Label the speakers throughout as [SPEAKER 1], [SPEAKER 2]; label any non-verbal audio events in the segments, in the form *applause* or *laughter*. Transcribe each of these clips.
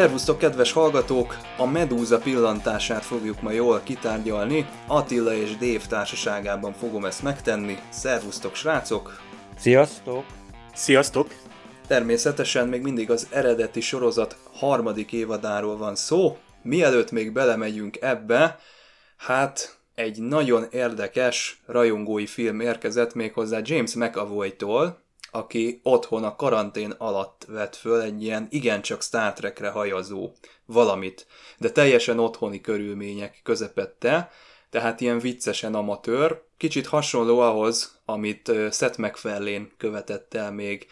[SPEAKER 1] Szervusztok, kedves hallgatók! A Medúza pillantását fogjuk ma jól kitárgyalni. Attila és Dév társaságában fogom ezt megtenni. Szervusztok, srácok!
[SPEAKER 2] Sziasztok!
[SPEAKER 3] Sziasztok!
[SPEAKER 1] Természetesen még mindig az eredeti sorozat harmadik évadáról van szó. Mielőtt még belemegyünk ebbe, hát egy nagyon érdekes rajongói film érkezett méghozzá James McAvoy-tól, aki otthon a karantén alatt vett föl egy ilyen igencsak Star Trekre hajazó valamit, de teljesen otthoni körülmények közepette, tehát ilyen viccesen amatőr, kicsit hasonló ahhoz, amit Seth MacFarlane követett el még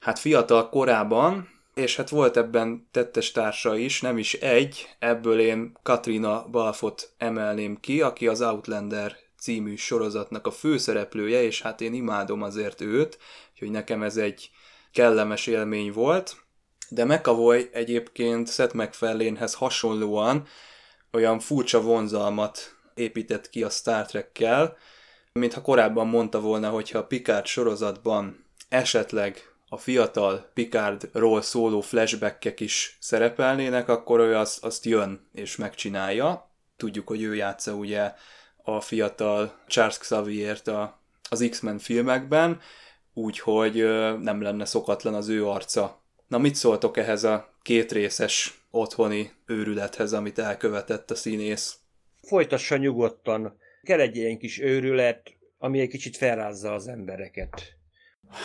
[SPEAKER 1] hát fiatal korában, és hát volt ebben tettes társa is, nem is egy, ebből én Katrina Balfot emelném ki, aki az Outlander című sorozatnak a főszereplője, és hát én imádom azért őt, úgyhogy nekem ez egy kellemes élmény volt. De McAvoy egyébként Seth MacFarlane-hez hasonlóan olyan furcsa vonzalmat épített ki a Star Trekkel, mintha korábban mondta volna, hogyha a Picard sorozatban esetleg a fiatal Picardról szóló flashbackek is szerepelnének, akkor ő azt, azt jön és megcsinálja. Tudjuk, hogy ő játsza ugye a fiatal Charles Xavier-t a, az X-Men filmekben, úgyhogy nem lenne szokatlan az ő arca. Na mit szóltok ehhez a kétrészes otthoni őrülethez, amit elkövetett a színész?
[SPEAKER 2] Folytassa nyugodtan. Kell egy ilyen kis őrület, ami egy kicsit felrázza az embereket.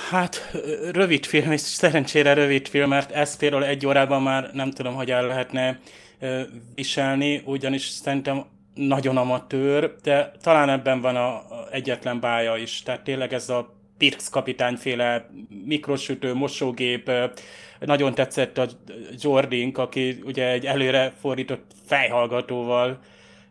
[SPEAKER 3] Hát, rövid film, és szerencsére rövid film, mert ezt például egy órában már nem tudom, hogy el lehetne viselni, ugyanis szerintem nagyon amatőr, de talán ebben van a, a egyetlen bája is. Tehát tényleg ez a Pirx kapitányféle mikrosütő, mosógép, nagyon tetszett a Jordink, aki ugye egy előre fordított fejhallgatóval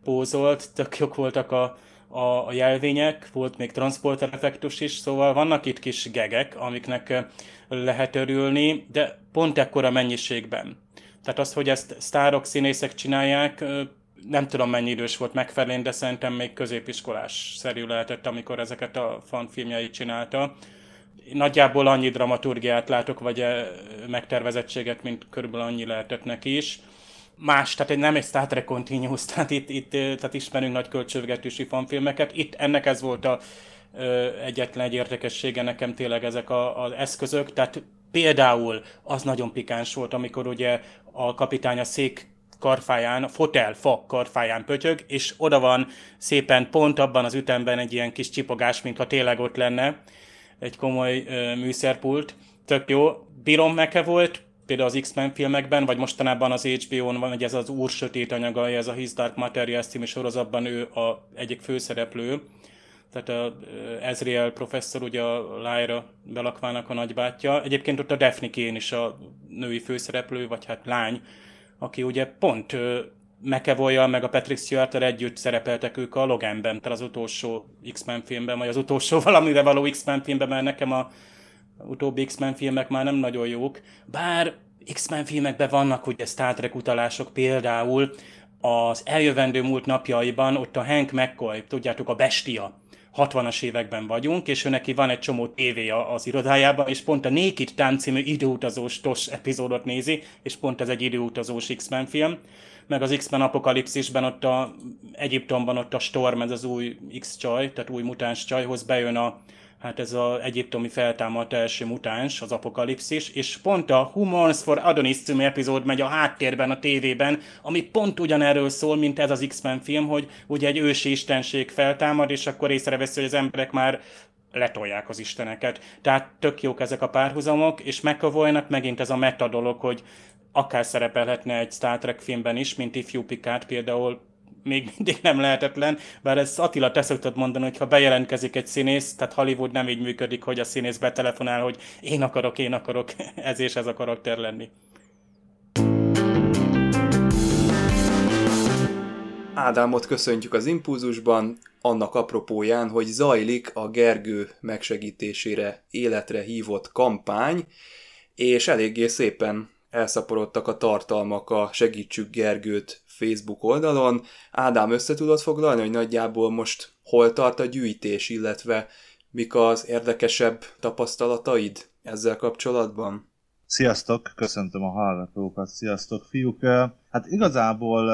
[SPEAKER 3] pózolt, tök jók voltak a, a, a jelvények, volt még transporter effektus is, szóval vannak itt kis gegek, amiknek lehet örülni, de pont ekkora mennyiségben. Tehát az, hogy ezt sztárok, színészek csinálják, nem tudom mennyi idős volt megfelelően, de szerintem még középiskolás szerű lehetett, amikor ezeket a fanfilmjeit csinálta. Nagyjából annyi dramaturgiát látok, vagy eh, megtervezettséget, mint körülbelül annyi lehetett neki is. Más, tehát nem egy Star Trek Continuous, *laughs* tehát itt, itt eh, tehát ismerünk nagy költségvetésű fanfilmeket. Itt ennek ez volt a ö, egyetlen egy érdekessége nekem tényleg ezek a, az eszközök, tehát például az nagyon pikáns volt, amikor ugye a kapitány a szék karfáján, a fotel fa karfáján pötyög, és oda van szépen pont abban az ütemben egy ilyen kis csipogás, mintha tényleg ott lenne egy komoly ö, műszerpult. Tök jó. Bírom Meke volt, például az X-Men filmekben, vagy mostanában az HBO-n van, hogy ez az Úr Sötét anyaga, ez a His Dark Materials című sorozatban ő a egyik főszereplő, tehát a Ezriel professzor, ugye a Lyra belakvának a nagybátyja. Egyébként ott a Daphne Kane is a női főszereplő, vagy hát lány, aki ugye pont mcavoy meg a Patrick stewart együtt szerepeltek ők a Loganben, tehát az utolsó X-Men filmben, vagy az utolsó *laughs* valamire való X-Men filmben, mert nekem a utóbbi X-Men filmek már nem nagyon jók. Bár X-Men filmekben vannak ugye Star Trek utalások, például az eljövendő múlt napjaiban ott a Hank McCoy, tudjátok, a Bestia, 60-as években vagyunk, és ő neki van egy csomó tévéja az irodájában, és pont a Naked Time című időutazós TOS epizódot nézi, és pont ez egy időutazós X-Men film, meg az X-Men apokalipszisben ott a Egyiptomban ott a Storm, ez az új X-csaj, tehát új mutáns csajhoz bejön a hát ez az egyiptomi feltámadt első mutáns, az apokalipszis, és pont a Humans for Adonis című epizód megy a háttérben, a tévében, ami pont ugyanerről szól, mint ez az X-Men film, hogy ugye egy ősi istenség feltámad, és akkor észreveszi, hogy az emberek már letolják az isteneket. Tehát tök jók ezek a párhuzamok, és mcavoy megint ez a meta dolog, hogy akár szerepelhetne egy Star Trek filmben is, mint ifjú Picard például még mindig nem lehetetlen, bár ezt Attila, te szoktad mondani, hogy ha bejelentkezik egy színész, tehát Hollywood nem így működik, hogy a színész betelefonál, hogy én akarok, én akarok *laughs* ez és ez a karakter lenni.
[SPEAKER 1] Ádámot köszöntjük az Impulzusban, annak apropóján, hogy zajlik a Gergő megsegítésére életre hívott kampány, és eléggé szépen elszaporodtak a tartalmak a Segítsük Gergőt Facebook oldalon. Ádám össze tudod foglalni, hogy nagyjából most hol tart a gyűjtés, illetve mik az érdekesebb tapasztalataid ezzel kapcsolatban?
[SPEAKER 4] Sziasztok, köszöntöm a hallgatókat, sziasztok fiúk! Hát igazából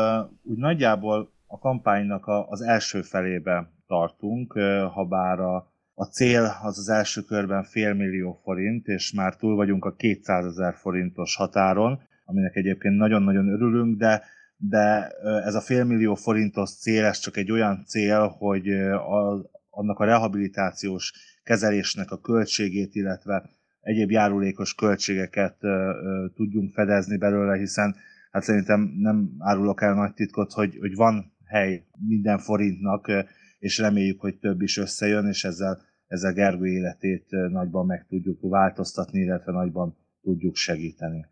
[SPEAKER 4] úgy nagyjából a kampánynak az első felébe tartunk, ha bár a, a cél az az első körben fél millió forint, és már túl vagyunk a 200 ezer forintos határon, aminek egyébként nagyon-nagyon örülünk, de de ez a félmillió forintos cél, ez csak egy olyan cél, hogy a, annak a rehabilitációs kezelésnek a költségét, illetve egyéb járulékos költségeket tudjunk fedezni belőle, hiszen hát szerintem nem árulok el nagy titkot, hogy, hogy van hely minden forintnak, és reméljük, hogy több is összejön, és ezzel, ezzel Gergő életét nagyban meg tudjuk változtatni, illetve nagyban tudjuk segíteni.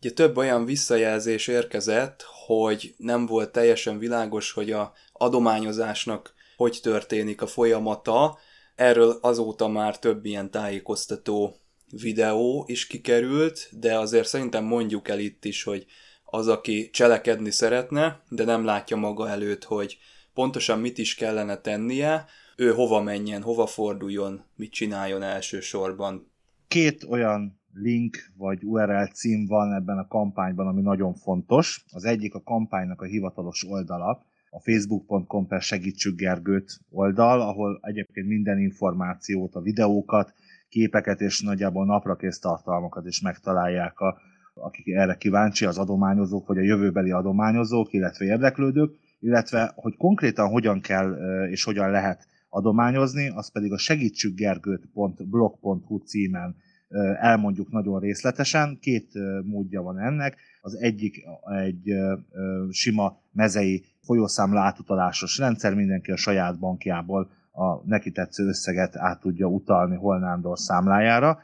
[SPEAKER 1] Ugye több olyan visszajelzés érkezett, hogy nem volt teljesen világos, hogy a adományozásnak hogy történik a folyamata. Erről azóta már több ilyen tájékoztató videó is kikerült, de azért szerintem mondjuk el itt is, hogy az, aki cselekedni szeretne, de nem látja maga előtt, hogy pontosan mit is kellene tennie, ő hova menjen, hova forduljon, mit csináljon elsősorban.
[SPEAKER 4] Két olyan link vagy URL cím van ebben a kampányban, ami nagyon fontos. Az egyik a kampánynak a hivatalos oldala, a facebook.com per segítsük Gergőt oldal, ahol egyébként minden információt, a videókat, képeket és nagyjából naprakész tartalmakat is megtalálják a, akik erre kíváncsi, az adományozók, vagy a jövőbeli adományozók, illetve érdeklődők, illetve hogy konkrétan hogyan kell és hogyan lehet adományozni, az pedig a segítsükgergőt.blog.hu címen elmondjuk nagyon részletesen. Két módja van ennek. Az egyik egy sima mezei folyószámla átutalásos rendszer, mindenki a saját bankjából a neki tetsző összeget át tudja utalni Holnándor számlájára,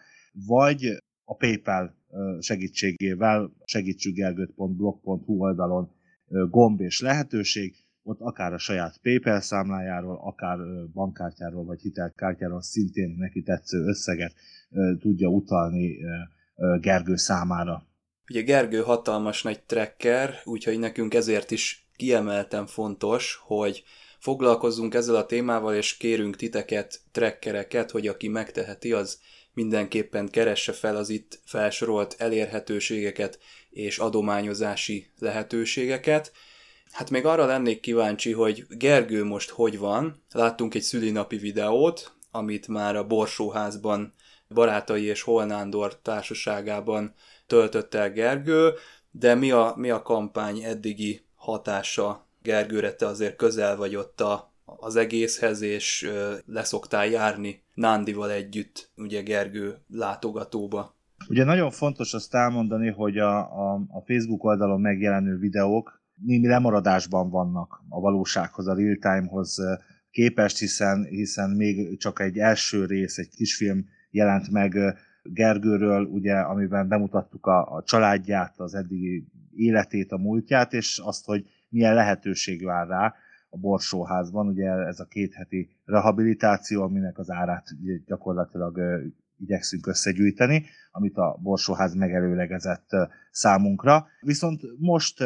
[SPEAKER 4] vagy a PayPal segítségével segítsükgergőt.blog.hu oldalon gomb és lehetőség, ott akár a saját PayPal számlájáról, akár bankkártyáról vagy hitelkártyáról szintén neki tetsző összeget tudja utalni Gergő számára.
[SPEAKER 1] Ugye Gergő hatalmas nagy trekker, úgyhogy nekünk ezért is kiemelten fontos, hogy foglalkozzunk ezzel a témával, és kérünk titeket, trekkereket, hogy aki megteheti, az mindenképpen keresse fel az itt felsorolt elérhetőségeket és adományozási lehetőségeket. Hát még arra lennék kíváncsi, hogy Gergő most hogy van. Láttunk egy szülinapi videót, amit már a Borsóházban barátai és Holnándor társaságában töltött el Gergő, de mi a, mi a kampány eddigi hatása Gergőre? Te azért közel vagy ott a, az egészhez, és leszoktál járni Nándival együtt, ugye Gergő látogatóba.
[SPEAKER 4] Ugye nagyon fontos azt elmondani, hogy a, a, a Facebook oldalon megjelenő videók némi lemaradásban vannak a valósághoz, a real timehoz képest, hiszen, hiszen még csak egy első rész, egy kisfilm jelent meg Gergőről, ugye, amiben bemutattuk a, a családját, az eddigi életét, a múltját, és azt, hogy milyen lehetőség vár rá a Borsóházban, ugye ez a két heti rehabilitáció, aminek az árát gyakorlatilag igyekszünk összegyűjteni, amit a Borsóház megelőlegezett számunkra. Viszont most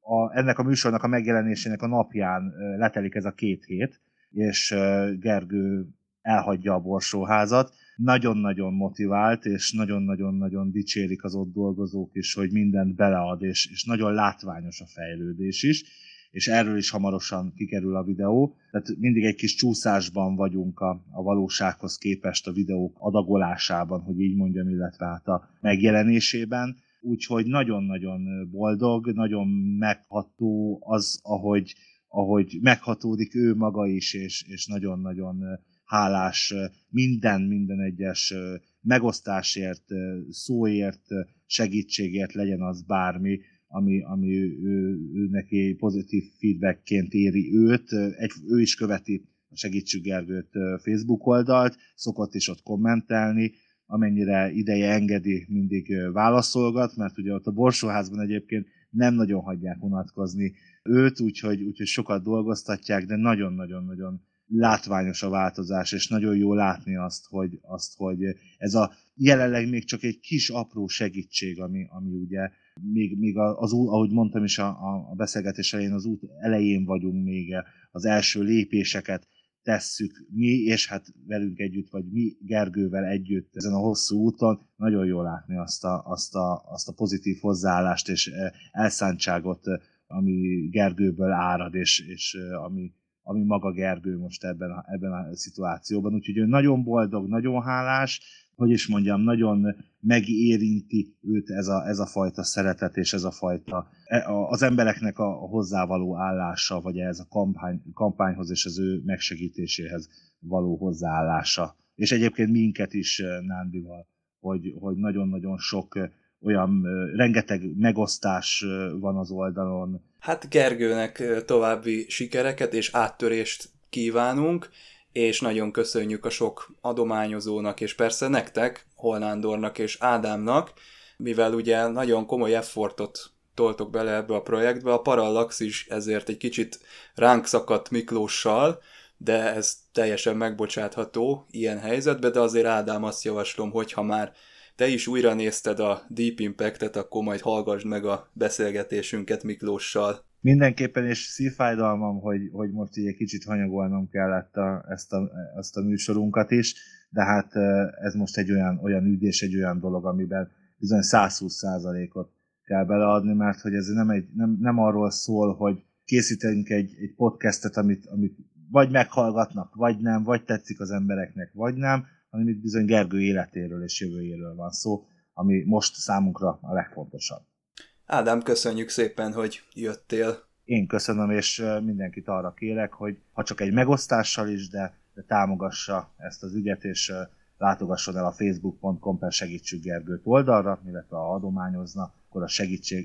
[SPEAKER 4] a, ennek a műsornak a megjelenésének a napján letelik ez a két hét, és Gergő elhagyja a Borsóházat. Nagyon-nagyon motivált, és nagyon-nagyon-nagyon dicsérik az ott dolgozók is, hogy mindent belead, és, és nagyon látványos a fejlődés is és erről is hamarosan kikerül a videó. Tehát mindig egy kis csúszásban vagyunk a, a valósághoz képest a videók adagolásában, hogy így mondjam, illetve hát a megjelenésében. Úgyhogy nagyon-nagyon boldog, nagyon megható az, ahogy, ahogy meghatódik ő maga is, és, és nagyon-nagyon hálás minden, minden egyes megosztásért, szóért, segítségért, legyen az bármi, ami, ami ő, ő, ő neki pozitív feedbackként éri őt. Egy, ő is követi a Segítsük Gergőt Facebook oldalt, szokott is ott kommentelni, amennyire ideje engedi, mindig válaszolgat, mert ugye ott a Borsóházban egyébként nem nagyon hagyják unatkozni őt, úgyhogy, úgyhogy sokat dolgoztatják, de nagyon-nagyon-nagyon látványos a változás, és nagyon jó látni azt, hogy, azt, hogy ez a jelenleg még csak egy kis apró segítség, ami, ami ugye még, még az, ahogy mondtam is a, a beszélgetés elején, az út elején vagyunk még, az első lépéseket tesszük mi, és hát velünk együtt, vagy mi Gergővel együtt ezen a hosszú úton, nagyon jól látni azt a, azt a, azt a pozitív hozzáállást és elszántságot, ami Gergőből árad, és, és ami, ami maga Gergő most ebben a, ebben a szituációban. Úgyhogy ő nagyon boldog, nagyon hálás, hogy is mondjam, nagyon megérinti őt ez a, ez a fajta szeretet és ez a fajta e, az embereknek a hozzávaló állása, vagy ez a kampány, kampányhoz és az ő megsegítéséhez való hozzáállása. És egyébként minket is e, Nándival, hogy, hogy nagyon-nagyon sok e, olyan rengeteg megosztás van az oldalon.
[SPEAKER 1] Hát Gergőnek további sikereket és áttörést kívánunk, és nagyon köszönjük a sok adományozónak, és persze nektek, Holnándornak és Ádámnak, mivel ugye nagyon komoly effortot toltok bele ebbe a projektbe, a Parallax is ezért egy kicsit ránk szakadt Miklóssal, de ez teljesen megbocsátható ilyen helyzetben, de azért Ádám azt javaslom, hogy ha már te is újra nézted a Deep Impact-et, akkor majd hallgassd meg a beszélgetésünket Miklóssal.
[SPEAKER 4] Mindenképpen, és szívfájdalmam, hogy, hogy most egy kicsit hanyagolnom kellett a, ezt, a, ezt a műsorunkat is, de hát ez most egy olyan, olyan ügy egy olyan dolog, amiben bizony 120%-ot kell beleadni, mert hogy ez nem, egy, nem, nem arról szól, hogy készítünk egy, egy podcastet, amit, amit vagy meghallgatnak, vagy nem, vagy tetszik az embereknek, vagy nem, hanem itt bizony Gergő életéről és jövőjéről van szó, ami most számunkra a legfontosabb.
[SPEAKER 1] Ádám, köszönjük szépen, hogy jöttél.
[SPEAKER 4] Én köszönöm, és mindenkit arra kérek, hogy ha csak egy megosztással is, de, de támogassa ezt az ügyet, és látogasson el a facebook.com per segítsük Gergőt oldalra, illetve ha adományozna, akkor a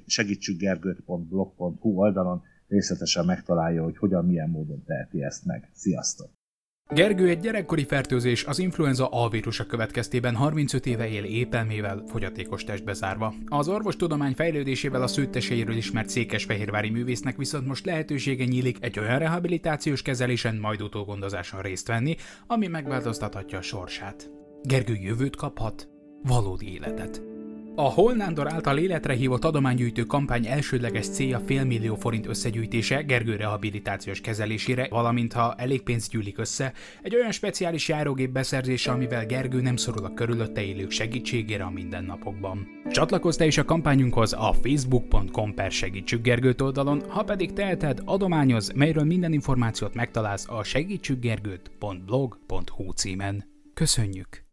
[SPEAKER 4] segítsükgergőt.blog.hu oldalon részletesen megtalálja, hogy hogyan, milyen módon teheti ezt meg. Sziasztok!
[SPEAKER 5] Gergő egy gyerekkori fertőzés az influenza A vírusa következtében 35 éve él épelmével, fogyatékos testbe zárva. Az orvostudomány fejlődésével a szőtteseiről ismert székesfehérvári művésznek viszont most lehetősége nyílik egy olyan rehabilitációs kezelésen, majd utógondozáson részt venni, ami megváltoztathatja a sorsát. Gergő jövőt kaphat, valódi életet. A Holnándor által életre hívott adománygyűjtő kampány elsődleges célja félmillió forint összegyűjtése Gergő rehabilitációs kezelésére, valamint ha elég pénzt gyűlik össze, egy olyan speciális járógép beszerzése, amivel Gergő nem szorul a körülötte élők segítségére a mindennapokban. Csatlakozz te is a kampányunkhoz a facebook.com per segítsük Gergőt oldalon, ha pedig teheted, adományoz, melyről minden információt megtalálsz a segítsükgergőt.blog.hu címen. Köszönjük!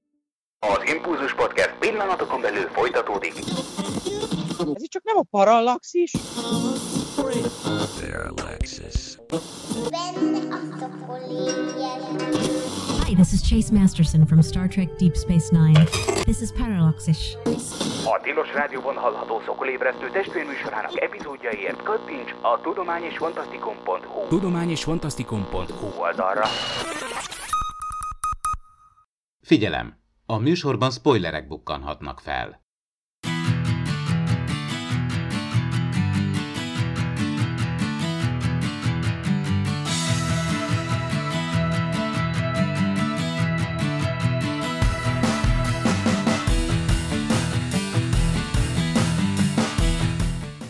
[SPEAKER 6] Az Impulzus Podcast pillanatokon belül folytatódik.
[SPEAKER 7] Ez itt csak nem a parallaxis?
[SPEAKER 8] Parallaxis.
[SPEAKER 9] Hi, this is Chase Masterson from Star Trek Deep Space Nine. This is Parallaxis.
[SPEAKER 6] A Tilos Rádióban hallható szokolébresztő testvérműsorának epizódjaiért kattints a tudományosfantasztikum.hu
[SPEAKER 5] tudományosfantasztikum.hu
[SPEAKER 6] oldalra.
[SPEAKER 10] Figyelem! A műsorban spoilerek bukkanhatnak fel.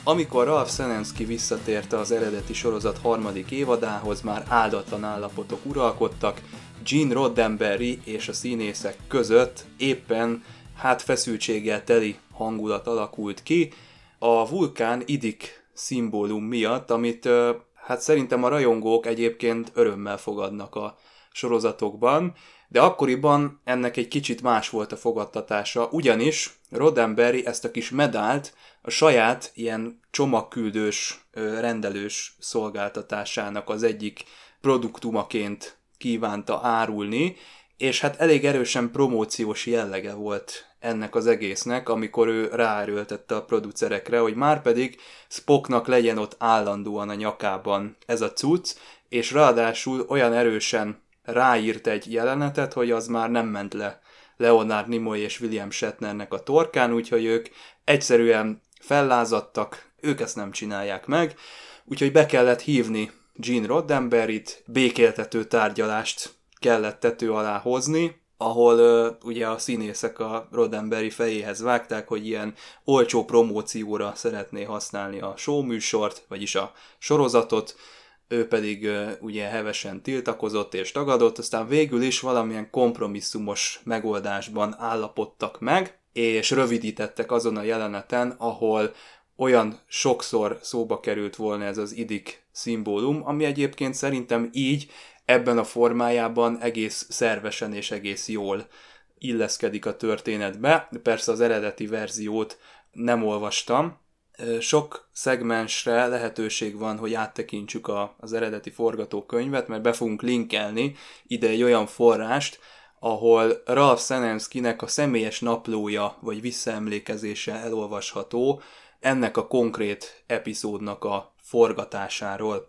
[SPEAKER 1] Amikor Ralph Senensky visszatérte az eredeti sorozat harmadik évadához, már áldatlan állapotok uralkodtak, Gene Roddenberry és a színészek között éppen hát feszültséggel teli hangulat alakult ki. A vulkán idik szimbólum miatt, amit hát szerintem a rajongók egyébként örömmel fogadnak a sorozatokban, de akkoriban ennek egy kicsit más volt a fogadtatása, ugyanis Roddenberry ezt a kis medált a saját ilyen csomagküldős, rendelős szolgáltatásának az egyik produktumaként kívánta árulni, és hát elég erősen promóciós jellege volt ennek az egésznek, amikor ő ráerőltette a producerekre, hogy már pedig Spocknak legyen ott állandóan a nyakában ez a cucc, és ráadásul olyan erősen ráírt egy jelenetet, hogy az már nem ment le Leonard Nimoy és William Shatnernek a torkán, úgyhogy ők egyszerűen fellázadtak ők ezt nem csinálják meg, úgyhogy be kellett hívni Gene Roddenberryt, békéltető tárgyalást kellett tető alá hozni, ahol uh, ugye a színészek a Roddenberry fejéhez vágták, hogy ilyen olcsó promócióra szeretné használni a showműsort, vagyis a sorozatot, ő pedig uh, ugye hevesen tiltakozott és tagadott, aztán végül is valamilyen kompromisszumos megoldásban állapodtak meg, és rövidítettek azon a jeleneten, ahol olyan sokszor szóba került volna ez az idik szimbólum, ami egyébként szerintem így ebben a formájában egész szervesen és egész jól illeszkedik a történetbe. Persze az eredeti verziót nem olvastam. Sok szegmensre lehetőség van, hogy áttekintsük a, az eredeti forgatókönyvet, mert be fogunk linkelni ide egy olyan forrást, ahol Ralph Senemskinek a személyes naplója vagy visszaemlékezése elolvasható ennek a konkrét epizódnak a forgatásáról.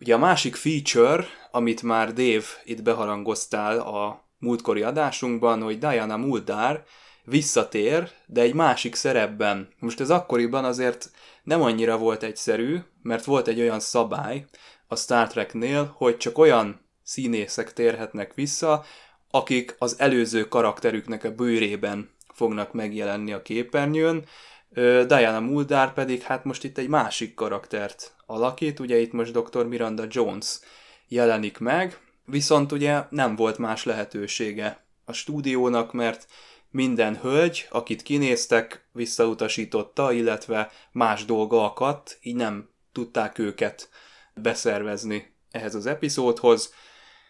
[SPEAKER 1] Ugye a másik feature, amit már Dave itt beharangoztál a múltkori adásunkban, hogy Diana Muldár visszatér, de egy másik szerepben. Most ez akkoriban azért nem annyira volt egyszerű, mert volt egy olyan szabály a Star Treknél, hogy csak olyan színészek térhetnek vissza, akik az előző karakterüknek a bőrében fognak megjelenni a képernyőn, Diana Muldár pedig hát most itt egy másik karaktert alakít, ugye itt most Dr. Miranda Jones jelenik meg, viszont ugye nem volt más lehetősége a stúdiónak, mert minden hölgy, akit kinéztek, visszautasította, illetve más dolga akadt, így nem tudták őket beszervezni ehhez az epizódhoz,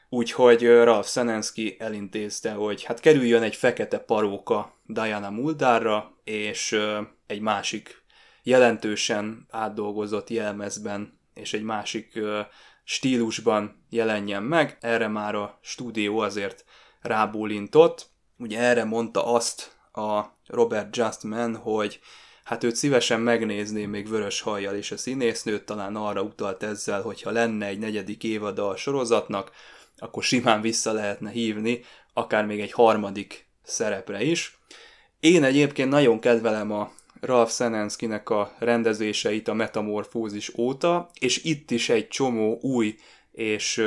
[SPEAKER 1] úgyhogy Ralph Senensky elintézte, hogy hát kerüljön egy fekete paróka Diana Muldárra, és egy másik jelentősen átdolgozott jelmezben és egy másik stílusban jelenjen meg. Erre már a stúdió azért rábólintott. Ugye erre mondta azt a Robert Justman, hogy hát őt szívesen megnézné még vörös hajjal is a színésznőt, talán arra utalt ezzel, hogyha lenne egy negyedik évada a sorozatnak, akkor simán vissza lehetne hívni, akár még egy harmadik szerepre is. Én egyébként nagyon kedvelem a Ralph Senenskynek a rendezéseit a metamorfózis óta, és itt is egy csomó új és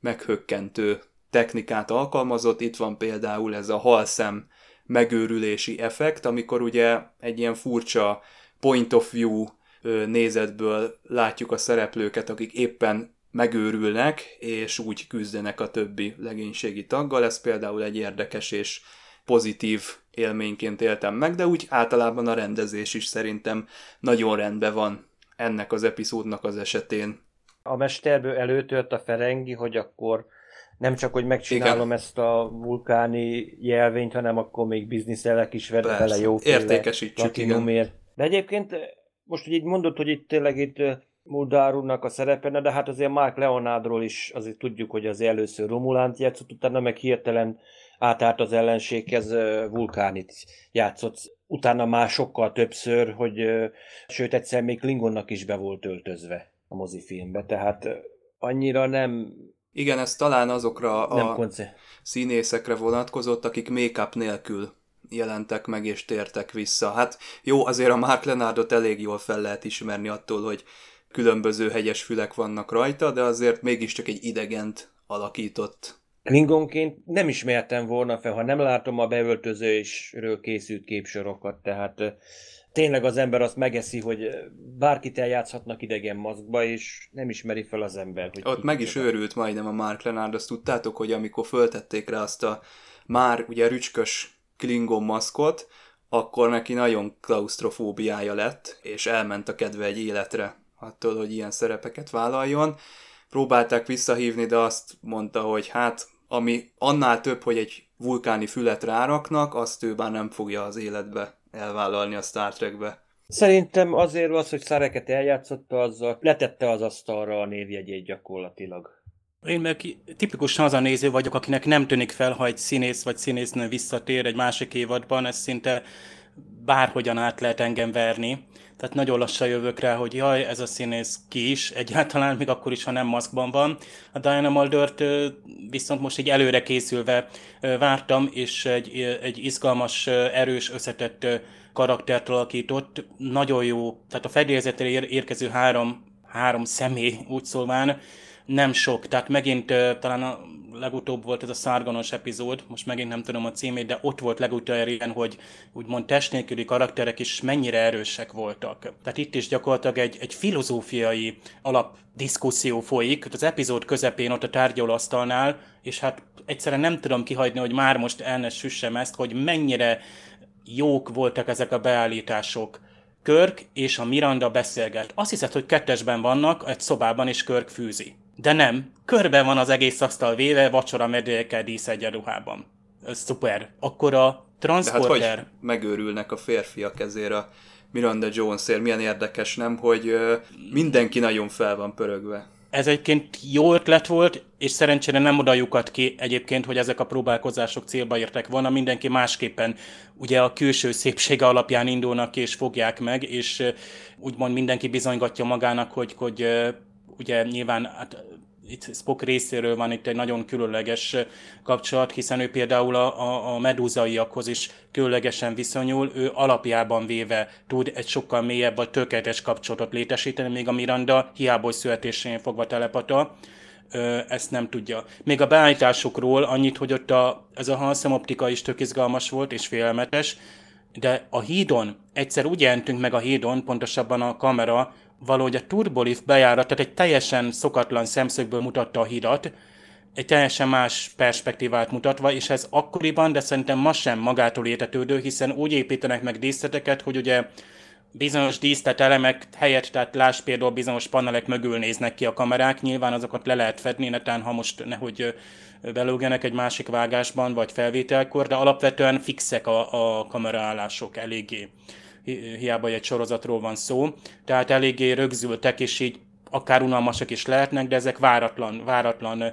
[SPEAKER 1] meghökkentő technikát alkalmazott. Itt van például ez a halszem megőrülési effekt, amikor ugye egy ilyen furcsa point of view nézetből látjuk a szereplőket, akik éppen megőrülnek, és úgy küzdenek a többi legénységi taggal. Ez például egy érdekes és pozitív élményként éltem meg, de úgy általában a rendezés is szerintem nagyon rendben van ennek az epizódnak az esetén.
[SPEAKER 2] A mesterből előtört a Ferengi, hogy akkor nem csak, hogy megcsinálom Igen. ezt a vulkáni jelvényt, hanem akkor még bizniszelek is vedd bele jó
[SPEAKER 1] Értékesítsük, igen.
[SPEAKER 2] De egyébként most, hogy így mondod, hogy itt tényleg itt Muldárúnak a szerepe, de hát azért Mark Leonardról is azért tudjuk, hogy az először Romulánt játszott, utána meg hirtelen átállt az ellenséghez, Vulkánit játszott. Utána már sokkal többször, hogy sőt egyszer még Klingonnak is be volt öltözve a mozifilmbe, tehát annyira nem...
[SPEAKER 1] Igen, ez talán azokra a konce- színészekre vonatkozott, akik make-up nélkül jelentek meg és tértek vissza. Hát jó, azért a Mark Lenardot elég jól fel lehet ismerni attól, hogy különböző hegyes fülek vannak rajta, de azért mégiscsak egy idegent alakított
[SPEAKER 2] Klingonként nem ismertem volna fel, ha nem látom a beöltözésről készült képsorokat, tehát tényleg az ember azt megeszi, hogy bárkit eljátszhatnak idegen maszkba, és nem ismeri fel az ember. Hogy
[SPEAKER 1] Ott meg is őrült majdnem a Mark Lenard, azt tudtátok, hogy amikor föltették rá azt a már ugye rücskös Klingon maszkot, akkor neki nagyon klaustrofóbiája lett, és elment a kedve egy életre attól, hogy ilyen szerepeket vállaljon. Próbálták visszahívni, de azt mondta, hogy hát ami annál több, hogy egy vulkáni fület ráraknak, azt ő már nem fogja az életbe elvállalni a Star Trekbe.
[SPEAKER 2] Szerintem azért az, hogy Szareket eljátszotta, azzal letette az asztalra a névjegyét gyakorlatilag.
[SPEAKER 3] Én meg tipikusan az a néző vagyok, akinek nem tűnik fel, ha egy színész vagy színésznő visszatér egy másik évadban, ez szinte bárhogyan át lehet engem verni. Tehát nagyon lassan jövök rá, hogy jaj, ez a színész ki is, egyáltalán, még akkor is, ha nem maszkban van. A Diana Muldert viszont most egy előre készülve vártam, és egy, egy izgalmas, erős, összetett karaktert alakított, nagyon jó, tehát a fedélzetre érkező három, három személy, úgy szólván, nem sok, tehát megint talán a legutóbb volt ez a szárganos epizód, most megint nem tudom a címét, de ott volt legutóbb ilyen, hogy úgymond test nélküli karakterek is mennyire erősek voltak. Tehát itt is gyakorlatilag egy, egy filozófiai alapdiszkuszió folyik, az epizód közepén ott a tárgyalóasztalnál, és hát egyszerűen nem tudom kihagyni, hogy már most el ne süssem ezt, hogy mennyire jók voltak ezek a beállítások. Körk és a Miranda beszélget. Azt hiszed, hogy kettesben vannak, egy szobában, és Körk fűzi. De nem, körbe van az egész asztal véve, vacsora medélyekkel díszegyenruhában. Szuper. Akkor a transporter...
[SPEAKER 1] De hát hogy megőrülnek a férfiak ezért a Miranda Jonesért. Milyen érdekes, nem? Hogy mindenki nagyon fel van pörögve.
[SPEAKER 3] Ez egyébként jó ötlet volt, és szerencsére nem oda ki egyébként, hogy ezek a próbálkozások célba értek volna. Mindenki másképpen ugye a külső szépsége alapján indulnak ki és fogják meg, és úgymond mindenki bizonygatja magának, hogy, hogy ugye nyilván hát, itt Spock részéről van itt egy nagyon különleges kapcsolat, hiszen ő például a, a, medúzaiakhoz is különlegesen viszonyul, ő alapjában véve tud egy sokkal mélyebb vagy tökéletes kapcsolatot létesíteni, még a Miranda hiába, születésén fogva telepata, ezt nem tudja. Még a beállításokról annyit, hogy ott a, ez a halszemoptika is tök izgalmas volt és félelmetes, de a hídon, egyszer úgy jelentünk meg a hídon, pontosabban a kamera, valahogy a turbolift bejárat, tehát egy teljesen szokatlan szemszögből mutatta a hidat, egy teljesen más perspektívát mutatva, és ez akkoriban, de szerintem ma sem magától értetődő, hiszen úgy építenek meg díszleteket, hogy ugye bizonyos díszlet elemek helyett, tehát láss például bizonyos panelek mögül néznek ki a kamerák, nyilván azokat le lehet fedni, netán ha most nehogy belőgenek egy másik vágásban, vagy felvételkor, de alapvetően fixek a, a kameraállások eléggé hiába egy sorozatról van szó, tehát eléggé rögzültek, és így akár unalmasak is lehetnek, de ezek váratlan, váratlan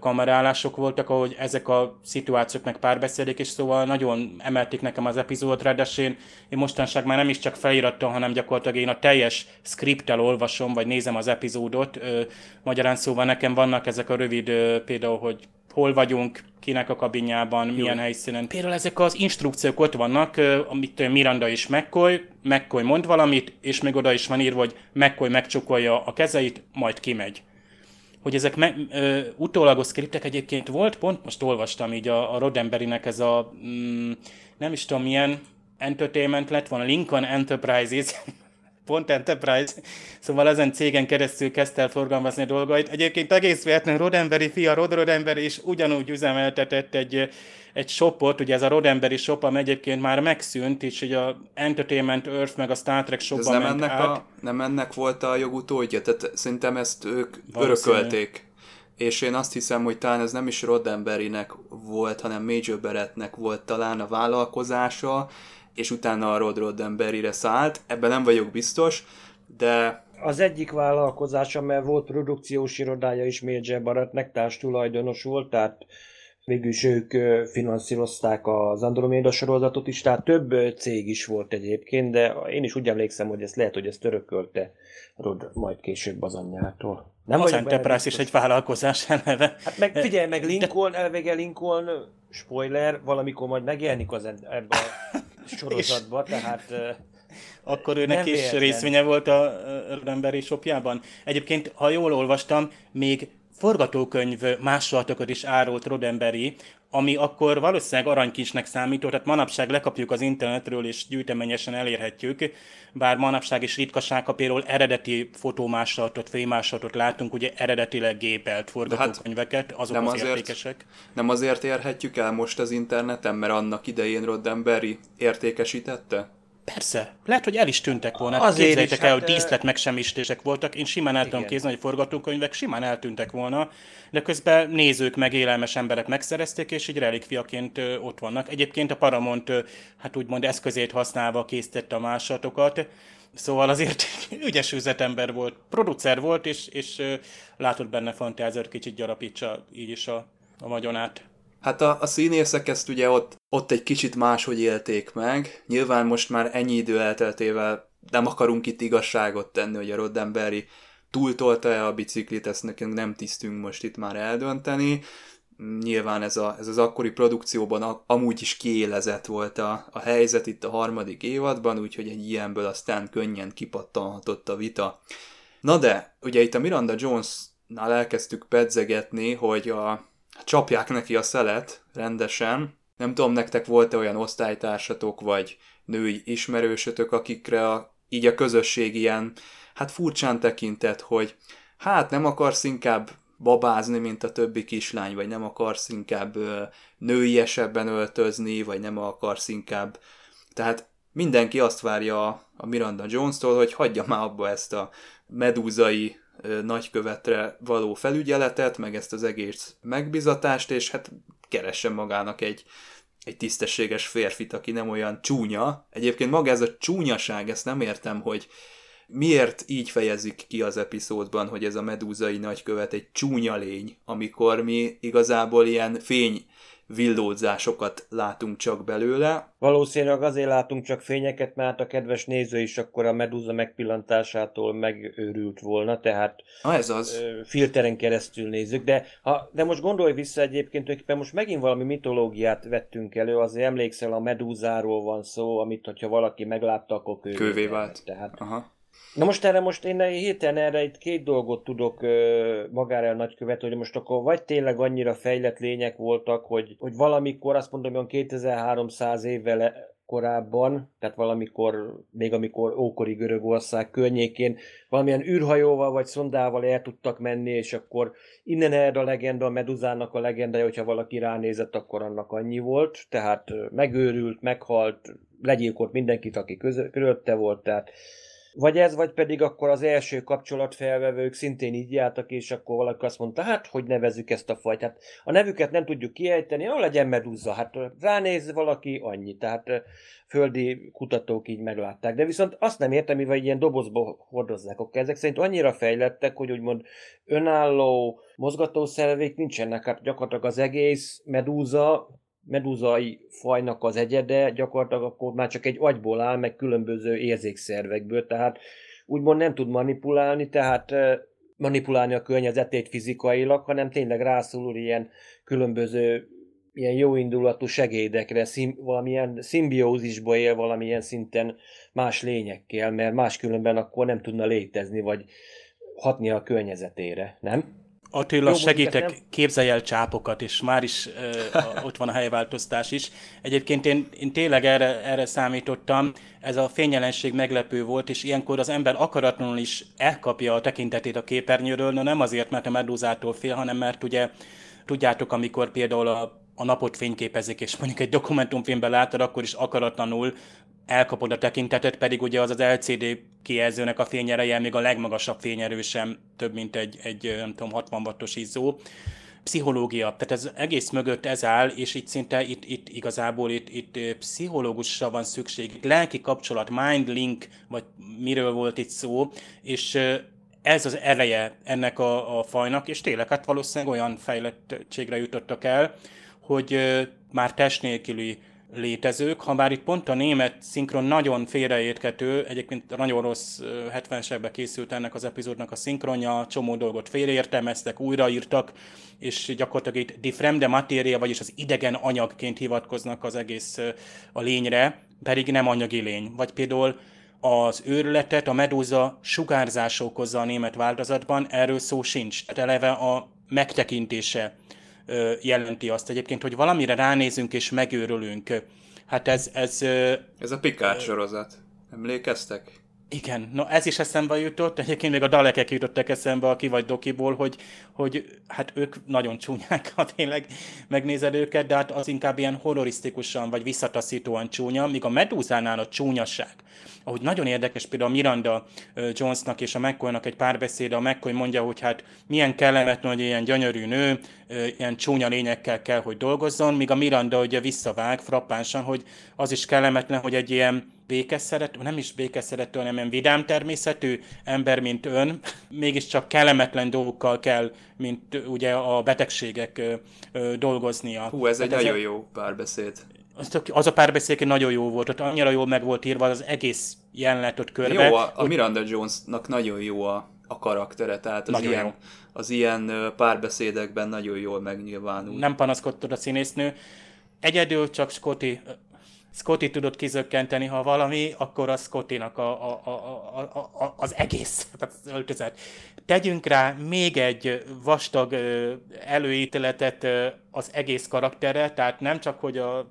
[SPEAKER 3] kamerálások voltak, ahogy ezek a szituációk meg párbeszédik, és szóval nagyon emelték nekem az epizódot, ráadásul én, én mostanság már nem is csak felirattal, hanem gyakorlatilag én a teljes skriptel olvasom, vagy nézem az epizódot. Magyarán szóval nekem vannak ezek a rövid, például, hogy hol vagyunk, kinek a kabinjában, Jó. milyen helyszínen. Például ezek az instrukciók ott vannak, amit Miranda is McCoy, McCoy mond valamit, és még oda is van írva, hogy McCoy megcsukolja a kezeit, majd kimegy. Hogy ezek me, ö, utólagos skriptek egyébként volt, pont most olvastam így a, a Roddenberrynek ez a, mm, nem is tudom milyen entertainment lett volna, Lincoln Enterprises, Pont Enterprise, szóval ezen cégen keresztül kezdte el forgalmazni a dolgait. Egyébként egész véletlenül Rodemberi fia, Rod Rodemberi is ugyanúgy üzemeltetett egy, egy shopot, ugye ez a Rodemberi shop, ami egyébként már megszűnt, és ugye a Entertainment Earth meg a Star Trek shopban
[SPEAKER 1] nem ennek,
[SPEAKER 3] át.
[SPEAKER 1] a, nem ennek volt a jogutódja, tehát szerintem ezt ők örökölték. És én azt hiszem, hogy talán ez nem is Roddenberrynek volt, hanem Major Barrettnek volt talán a vállalkozása, és utána a Rod Roddenberryre szállt, ebben nem vagyok biztos, de...
[SPEAKER 2] Az egyik vállalkozása, mert volt produkciós irodája is Major Barrettnek, társ tulajdonos volt, tehát végülis ők finanszírozták az Andromeda sorozatot is, tehát több cég is volt egyébként, de én is úgy emlékszem, hogy ezt lehet, hogy ezt örökölte Rod majd később az anyjától.
[SPEAKER 3] Nem az Enterprise is egy vállalkozás eleve.
[SPEAKER 2] Hát meg figyelj meg Lincoln, elvége Lincoln, spoiler, valamikor majd megjelenik az ebben a *laughs* sorozatba, tehát...
[SPEAKER 3] Akkor őnek is érten. részvénye volt a emberi shopjában. Egyébként, ha jól olvastam, még forgatókönyv másolatokat is árult Rodemberi, ami akkor valószínűleg aranykincsnek számított, tehát manapság lekapjuk az internetről és gyűjteményesen elérhetjük, bár manapság is ritkaság, ha például eredeti fotómásolatot, fénymásolatot látunk, ugye eredetileg gépelt forgatókönyveket, azok nem az azért, értékesek.
[SPEAKER 1] Nem azért érhetjük el most az interneten, mert annak idején Roddenberry értékesítette?
[SPEAKER 3] Persze. Lehet, hogy el is tűntek volna. Azért Képzeljétek is, el, hát, hogy díszlet megsemmisítések voltak. Én simán el tudom képzelni, hogy forgatókönyvek simán eltűntek volna, de közben nézők meg élelmes emberek megszerezték, és így relikviaként ott vannak. Egyébként a Paramount, hát úgymond eszközét használva készítette a másolatokat, Szóval azért *laughs* ügyes üzletember volt, producer volt, és, és látott benne fantáziát, kicsit gyarapítsa így is a, a vagyonát.
[SPEAKER 1] Hát a, a színészek ezt ugye ott, ott egy kicsit máshogy élték meg. Nyilván most már ennyi idő elteltével nem akarunk itt igazságot tenni, hogy a Roddenberry túltolta-e a biciklit, ezt nekünk nem tisztünk most itt már eldönteni. Nyilván ez, a, ez az akkori produkcióban a, amúgy is kiélezett volt a, a helyzet itt a harmadik évadban, úgyhogy egy ilyenből aztán könnyen kipattanhatott a vita. Na de, ugye itt a Miranda Jones-nál elkezdtük pedzegetni, hogy a, csapják neki a szelet rendesen. Nem tudom, nektek volt-e olyan osztálytársatok, vagy női ismerősötök, akikre a, így a közösség ilyen, hát furcsán tekintett, hogy hát nem akarsz inkább babázni, mint a többi kislány, vagy nem akarsz inkább ö, nőiesebben öltözni, vagy nem akarsz inkább... Tehát mindenki azt várja a Miranda Jones-tól, hogy hagyja már abba ezt a medúzai nagykövetre való felügyeletet, meg ezt az egész megbizatást, és hát keressen magának egy, egy tisztességes férfit, aki nem olyan csúnya. Egyébként maga ez a csúnyaság, ezt nem értem, hogy miért így fejezik ki az epizódban, hogy ez a medúzai nagykövet egy csúnya lény, amikor mi igazából ilyen fény villódzásokat látunk csak belőle.
[SPEAKER 2] Valószínűleg azért látunk csak fényeket, mert a kedves néző is akkor a medúza megpillantásától megőrült volna, tehát
[SPEAKER 1] ha ez az.
[SPEAKER 2] filteren keresztül nézzük, de, ha, de most gondolj vissza egyébként, hogy most megint valami mitológiát vettünk elő, azért emlékszel, a medúzáról van szó, amit hogyha valaki meglátta, akkor kővé,
[SPEAKER 1] kővé vált.
[SPEAKER 2] Tehát
[SPEAKER 1] Aha.
[SPEAKER 2] Na most erre most én héten erre itt két dolgot tudok magára a nagykövet, hogy most akkor vagy tényleg annyira fejlett lények voltak, hogy, hogy valamikor, azt mondom, hogy 2300 évvel korábban, tehát valamikor, még amikor ókori Görögország környékén valamilyen űrhajóval vagy szondával el tudtak menni, és akkor innen erre a legenda, a Meduzának a legendája, hogyha valaki ránézett, akkor annak annyi volt, tehát megőrült, meghalt, legyilkolt mindenkit, aki közö, körülötte volt, tehát vagy ez, vagy pedig akkor az első kapcsolatfelvevők szintén így jártak, és akkor valaki azt mondta, hát hogy nevezzük ezt a fajt. Hát a nevüket nem tudjuk kiejteni, jó legyen medúza. Hát ránéz valaki, annyi. Tehát földi kutatók így meglátták. De viszont azt nem értem, mivel ilyen dobozba hordozzák. Akkor ezek szerint annyira fejlettek, hogy úgymond önálló mozgatószervék nincsenek. Hát gyakorlatilag az egész medúza medúzai fajnak az egyede gyakorlatilag akkor már csak egy agyból áll, meg különböző érzékszervekből, tehát úgymond nem tud manipulálni, tehát manipulálni a környezetét fizikailag, hanem tényleg rászorul ilyen különböző ilyen jóindulatú segédekre, szim, valamilyen szimbiózisba él valamilyen szinten más lényekkel, mert máskülönben akkor nem tudna létezni, vagy hatni a környezetére, nem?
[SPEAKER 3] Attila, Jó, segítek, nem... képzelj el csápokat, és már is uh, ott van a helyváltoztás is. Egyébként én, én tényleg erre, erre számítottam, ez a fényjelenség meglepő volt, és ilyenkor az ember akaratlanul is elkapja a tekintetét a képernyőről, no nem azért, mert a medúzától fél, hanem mert ugye tudjátok, amikor például a a napot fényképezik, és mondjuk egy dokumentumfilmben látod, akkor is akaratlanul elkapod a tekintetet, pedig ugye az az LCD kijelzőnek a fényereje még a legmagasabb fényerő sem több, mint egy, egy nem tudom, 60 wattos izzó. Pszichológia, tehát ez egész mögött ez áll, és itt szinte itt, itt igazából itt, itt pszichológusra van szükség, lelki kapcsolat, mind link, vagy miről volt itt szó, és ez az ereje ennek a, a fajnak, és tényleg hát valószínűleg olyan fejlettségre jutottak el, hogy már test nélküli létezők, ha bár itt pont a német szinkron nagyon félreérthető, egyébként nagyon rossz 70-es években készült ennek az epizódnak a szinkronja, csomó dolgot félreértelmeztek, újraírtak, és gyakorlatilag itt die fremde materia, vagyis az idegen anyagként hivatkoznak az egész a lényre, pedig nem anyagi lény. Vagy például az őrületet a medúza sugárzás okozza a német változatban, erről szó sincs. Eleve a megtekintése jelenti azt egyébként, hogy valamire ránézünk és megőrülünk. Hát ez... Ez,
[SPEAKER 1] ez a Picard sorozat. Emlékeztek?
[SPEAKER 3] Igen, na ez is eszembe jutott, egyébként még a dalekek jutottak eszembe a ki vagy dokiból, hogy, hogy hát ők nagyon csúnyák, ha tényleg megnézed őket, de hát az inkább ilyen horrorisztikusan vagy visszataszítóan csúnya, míg a Medúzánál a csúnyaság. Ahogy nagyon érdekes például Miranda Jonesnak és a McCoy-nak egy párbeszéde, a McCoy mondja, hogy hát milyen kellemetlen, hogy ilyen gyönyörű nő, ilyen csúnya lényekkel kell, hogy dolgozzon, míg a Miranda ugye visszavág frappánsan, hogy az is kellemetlen, hogy egy ilyen békeszerető, nem is békeszerető, hanem ilyen vidám természetű ember, mint ön, mégiscsak kellemetlen dolgokkal kell, mint ugye a betegségek dolgoznia.
[SPEAKER 1] Hú, ez egy nagyon jó párbeszéd.
[SPEAKER 3] az, a párbeszéd nagyon jó volt, ott annyira jól meg volt írva az egész jelenet ott körbe.
[SPEAKER 1] Jó, a, a Miranda Jonesnak nagyon jó a, a karaktere, tehát az
[SPEAKER 3] Nagyon
[SPEAKER 1] ilyen,
[SPEAKER 3] jó.
[SPEAKER 1] az ilyen párbeszédekben nagyon jól megnyilvánul.
[SPEAKER 3] Nem panaszkodott a színésznő. Egyedül csak Scotty, Scotty tudott kizökkenteni, ha valami, akkor a Scottynak a, a, a, a, a, az egész *laughs* tehát az öltözet. Tegyünk rá még egy vastag előítéletet az egész karakterre, tehát nem csak, hogy a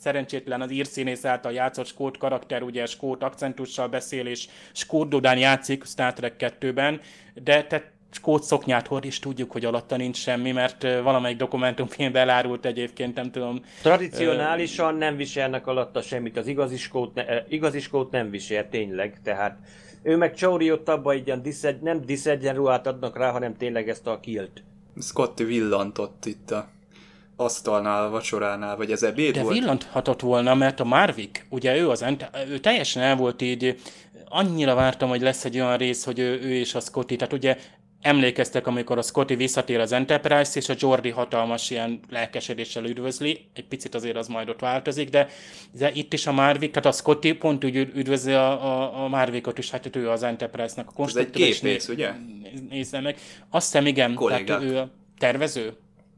[SPEAKER 3] szerencsétlen az írszínész által játszott skót karakter, ugye skót akcentussal beszél, és skót dudán játszik Star Trek 2-ben, de te skót szoknyát hord, és tudjuk, hogy alatta nincs semmi, mert valamelyik dokumentumfilmben elárult egyébként, nem tudom.
[SPEAKER 2] Tradicionálisan nem viselnek alatta semmit, az igazi skót, ne, igazi skót nem visel tényleg, tehát ő meg Csauri ott abban egy ilyen diszed, nem diszegyen ruhát adnak rá, hanem tényleg ezt a kilt.
[SPEAKER 1] Scotty villantott itt a asztalnál, a vacsoránál, vagy ez ebéd
[SPEAKER 3] De
[SPEAKER 1] volt?
[SPEAKER 3] villanthatott volna, mert a Marvik, ugye ő az ő teljesen el volt így, annyira vártam, hogy lesz egy olyan rész, hogy ő, ő és a Scotty, tehát ugye emlékeztek, amikor a Scotty visszatér az Enterprise, és a Jordi hatalmas ilyen lelkesedéssel üdvözli, egy picit azért az majd ott változik, de, de itt is a Marvik, tehát a Scotty pont úgy üd- üdvözli a, a, a Marvikot is, hát ő az Enterprise-nak a
[SPEAKER 1] Ez egy
[SPEAKER 3] konstruktor. és
[SPEAKER 1] képész,
[SPEAKER 3] né-
[SPEAKER 1] ugye?
[SPEAKER 3] Nézze meg. Azt hiszem, igen,
[SPEAKER 1] Kollégák.
[SPEAKER 3] tehát ő a tervező.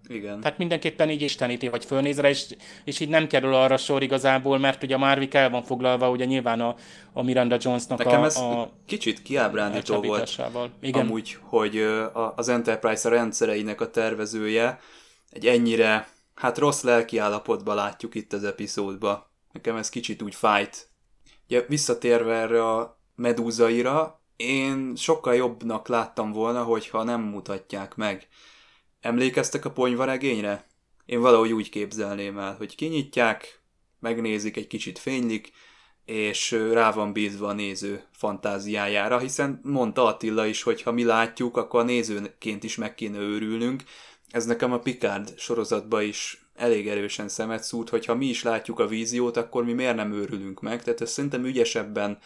[SPEAKER 1] Igen.
[SPEAKER 3] Tehát mindenképpen így isteníti, vagy fölnéz rá, és, és így nem kerül arra sor igazából, mert ugye a Marvik el van foglalva, ugye nyilván a, a Miranda Jonesnak
[SPEAKER 1] Nekem
[SPEAKER 3] a,
[SPEAKER 1] ez
[SPEAKER 3] a
[SPEAKER 1] kicsit kiábrándító volt.
[SPEAKER 3] Igen.
[SPEAKER 1] amúgy, hogy a- az Enterprise a rendszereinek a tervezője egy ennyire, hát rossz lelki állapotban látjuk itt az epizódba. Nekem ez kicsit úgy fájt. Ugye visszatérve erre a medúzaira, én sokkal jobbnak láttam volna, hogyha nem mutatják meg. Emlékeztek a ponyvaregényre? Én valahogy úgy képzelném el, hogy kinyitják, megnézik, egy kicsit fénylik, és rá van bízva a néző fantáziájára, hiszen mondta Attila is, hogy ha mi látjuk, akkor a nézőként is meg kéne őrülnünk. Ez nekem a Picard sorozatban is elég erősen szemet szúrt, hogy ha mi is látjuk a víziót, akkor mi miért nem őrülünk meg. Tehát ezt szerintem ügyesebben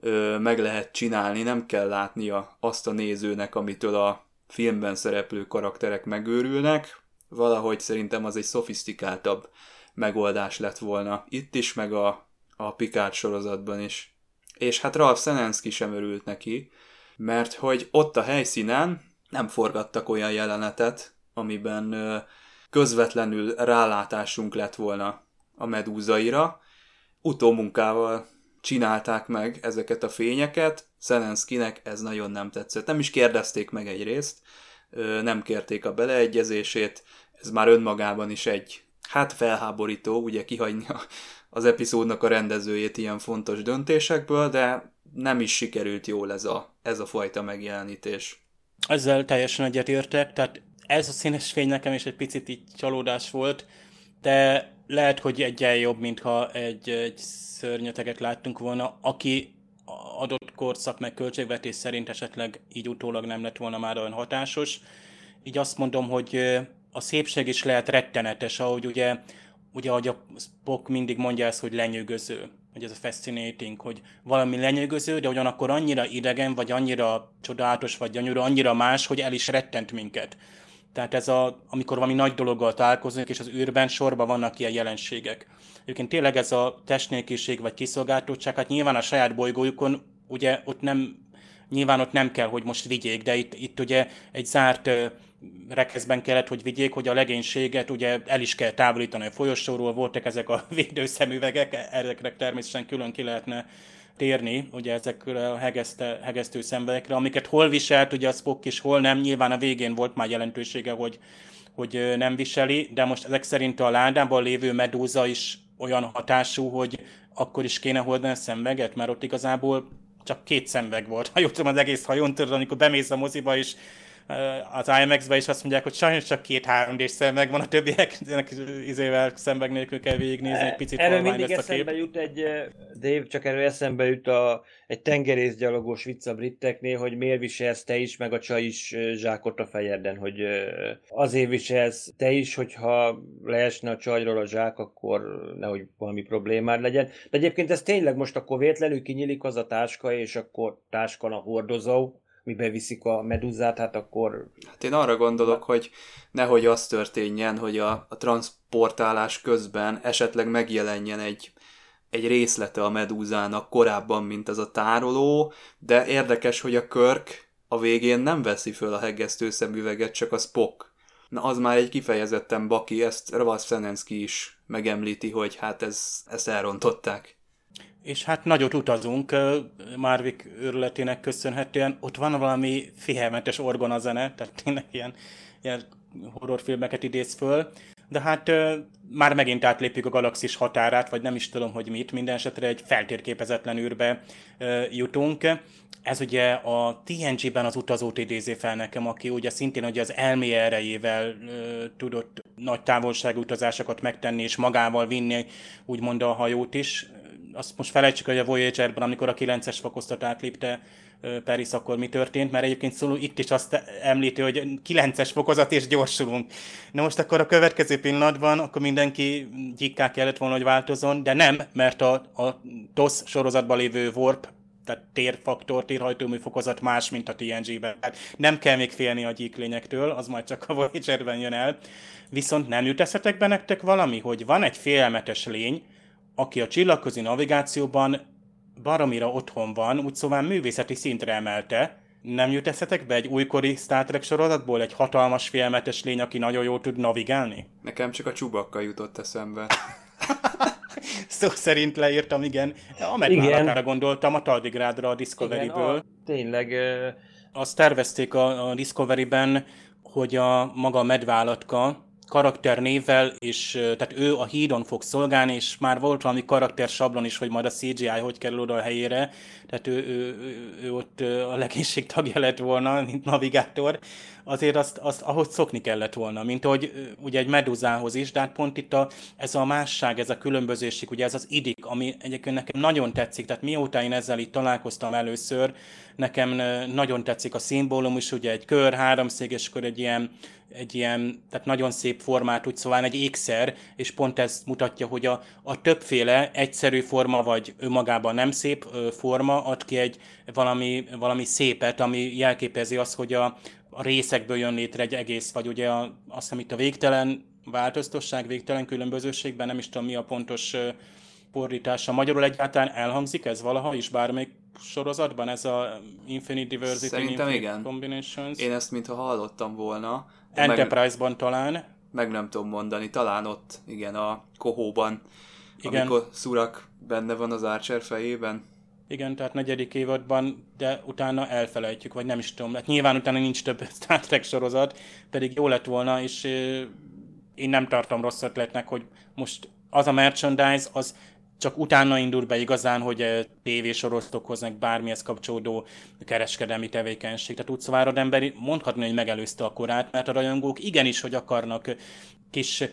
[SPEAKER 1] ö, meg lehet csinálni, nem kell látnia azt a nézőnek, amitől a filmben szereplő karakterek megőrülnek. Valahogy szerintem az egy szofisztikáltabb megoldás lett volna itt is, meg a, a Picard sorozatban is. És hát Ralph Senensky sem örült neki, mert hogy ott a helyszínen nem forgattak olyan jelenetet, amiben közvetlenül rálátásunk lett volna a medúzaira. Utómunkával csinálták meg ezeket a fényeket, Szenenszkinek ez nagyon nem tetszett. Nem is kérdezték meg egyrészt, nem kérték a beleegyezését, ez már önmagában is egy, hát felháborító, ugye kihagyni az epizódnak a rendezőjét ilyen fontos döntésekből, de nem is sikerült jól ez a, ez a fajta megjelenítés.
[SPEAKER 3] Ezzel teljesen egyetértek, tehát ez a színes fény nekem is egy picit így csalódás volt, de lehet, hogy egyen jobb, mintha egy, egy szörnyeteget láttunk volna, aki adott korszak meg költségvetés szerint esetleg így utólag nem lett volna már olyan hatásos. Így azt mondom, hogy a szépség is lehet rettenetes, ahogy ugye, ugye ahogy a Spock mindig mondja ezt, hogy lenyűgöző, hogy ez a fascinating, hogy valami lenyűgöző, de ugyanakkor annyira idegen, vagy annyira csodálatos, vagy gyönyörű, annyira más, hogy el is rettent minket. Tehát ez a, amikor valami nagy dologgal találkozunk, és az űrben sorban vannak ilyen jelenségek. Egyébként tényleg ez a testnélküliség vagy kiszolgáltottság, hát nyilván a saját bolygójukon, ugye ott nem, nyilván ott nem kell, hogy most vigyék, de itt, itt ugye egy zárt rekeszben kellett, hogy vigyék, hogy a legénységet ugye el is kell távolítani a folyosóról, voltak ezek a *laughs* védőszemüvegek, ezekre természetesen külön ki lehetne térni, ugye ezekre a hegeszte, hegesztő szenvedekre, amiket hol viselt, ugye a Spock is, hol nem, nyilván a végén volt már jelentősége, hogy, hogy nem viseli, de most ezek szerint a ládában lévő medúza is olyan hatású, hogy akkor is kéne hordani a szemveget, mert ott igazából csak két szemveg volt. Ha jól az egész hajón, tudod, amikor bemész a moziba, és az IMAX-be is azt mondják, hogy sajnos csak két 3 d szemveg van, a többieknek izével szemveg nélkül kell végignézni, egy picit
[SPEAKER 2] Erről mindig
[SPEAKER 3] lesz a kép.
[SPEAKER 2] eszembe jut egy, Dave, csak erről eszembe jut a, egy tengerészgyalogos vicc a briteknél, hogy miért viselsz te is, meg a csaj is zsákot a fejedben, hogy azért viselsz te is, hogyha leesne a csajról a zsák, akkor nehogy valami problémád legyen. De egyébként ez tényleg most akkor véletlenül kinyílik az a táska, és akkor táskon a hordozó, mibe viszik a meduzát, hát akkor...
[SPEAKER 1] Hát én arra gondolok, hogy nehogy az történjen, hogy a, a transportálás közben esetleg megjelenjen egy, egy részlete a medúzának korábban, mint az a tároló, de érdekes, hogy a Körk a végén nem veszi föl a hegesztő szemüveget, csak a Spock. Na az már egy kifejezetten baki, ezt Szenenszki is megemlíti, hogy hát ez, ezt elrontották.
[SPEAKER 3] És hát nagyot utazunk, Marvik őrületének köszönhetően. Ott van valami fihelmetes orgonazene, tehát tényleg ilyen, ilyen horrorfilmeket idéz föl. De hát már megint átlépjük a galaxis határát, vagy nem is tudom, hogy mit. Minden esetre egy feltérképezetlen űrbe jutunk. Ez ugye a TNG-ben az utazót idézi fel nekem, aki ugye szintén ugye az elmé erejével ö, tudott nagy távolságú utazásokat megtenni, és magával vinni úgymond a hajót is azt most felejtsük, hogy a Voyager-ben, amikor a 9-es fokoztat átlépte Paris, akkor mi történt, mert egyébként szóló itt is azt említi, hogy 9-es fokozat és gyorsulunk. Na most akkor a következő pillanatban, akkor mindenki gyikká kellett volna, hogy változon, de nem, mert a, a TOS sorozatban lévő Warp tehát térfaktor, térhajtómű fokozat más, mint a TNG-ben. Hát nem kell még félni a gyíklényektől, az majd csak a Voyager-ben jön el. Viszont nem jut eszetekbe nektek valami, hogy van egy félelmetes lény, aki a csillagközi navigációban baromira otthon van, úgy szóval művészeti szintre emelte. Nem jut eszetek be egy újkori Star Trek sorozatból egy hatalmas félmetes lény, aki nagyon jól tud navigálni?
[SPEAKER 1] Nekem csak a csubakka jutott eszembe. *laughs*
[SPEAKER 3] Szó szerint leírtam, igen. Amerikára gondoltam, a Taldigrádra a Discovery-ből. Igen,
[SPEAKER 2] a, tényleg.
[SPEAKER 3] Azt tervezték a, a Discovery-ben, hogy a maga a medvállatka, karakternévvel, és tehát ő a hídon fog szolgálni, és már volt valami karakter sablon is, hogy majd a CGI hogy kerül oda a helyére, tehát ő, ő, ő, ő ott a legénység tagja lett volna, mint navigátor, azért azt, azt ahogy szokni kellett volna, mint hogy ugye egy meduzához is, de hát pont itt a, ez a másság, ez a különbözőség, ugye ez az idik, ami egyébként nekem nagyon tetszik, tehát mióta én ezzel itt találkoztam először, nekem nagyon tetszik a szimbólum is, ugye egy kör, háromszék, és akkor egy ilyen, egy ilyen, tehát nagyon szép formát, úgy szóval egy ékszer, és pont ez mutatja, hogy a, a többféle egyszerű forma, vagy önmagában nem szép forma ad ki egy valami, valami szépet, ami jelképezi azt, hogy a, a részekből jön létre egy egész, vagy ugye a, azt hiszem itt a végtelen változtosság, végtelen különbözőségben, nem is tudom mi a pontos fordítása. Magyarul egyáltalán elhangzik ez valaha is bármelyik sorozatban, ez a Infinite Diversity,
[SPEAKER 1] Szerintem
[SPEAKER 3] Infinite
[SPEAKER 1] igen.
[SPEAKER 3] Combinations?
[SPEAKER 1] Én ezt mintha hallottam volna.
[SPEAKER 3] Enterprise-ban talán.
[SPEAKER 1] Meg nem tudom mondani, talán ott, igen, a kohóban, igen. amikor Szurak benne van az Archer fejében.
[SPEAKER 3] Igen, tehát negyedik évadban, de utána elfelejtjük, vagy nem is tudom. Hát nyilván utána nincs több *laughs* Star Trek sorozat, pedig jó lett volna, és én nem tartom rossz ötletnek, hogy most az a merchandise, az csak utána indul be igazán, hogy tévésorozatokhoz, meg bármihez kapcsolódó kereskedelmi tevékenység. Tehát úgy szóval ember mondhatni, hogy megelőzte a korát, mert a rajongók igenis, hogy akarnak kis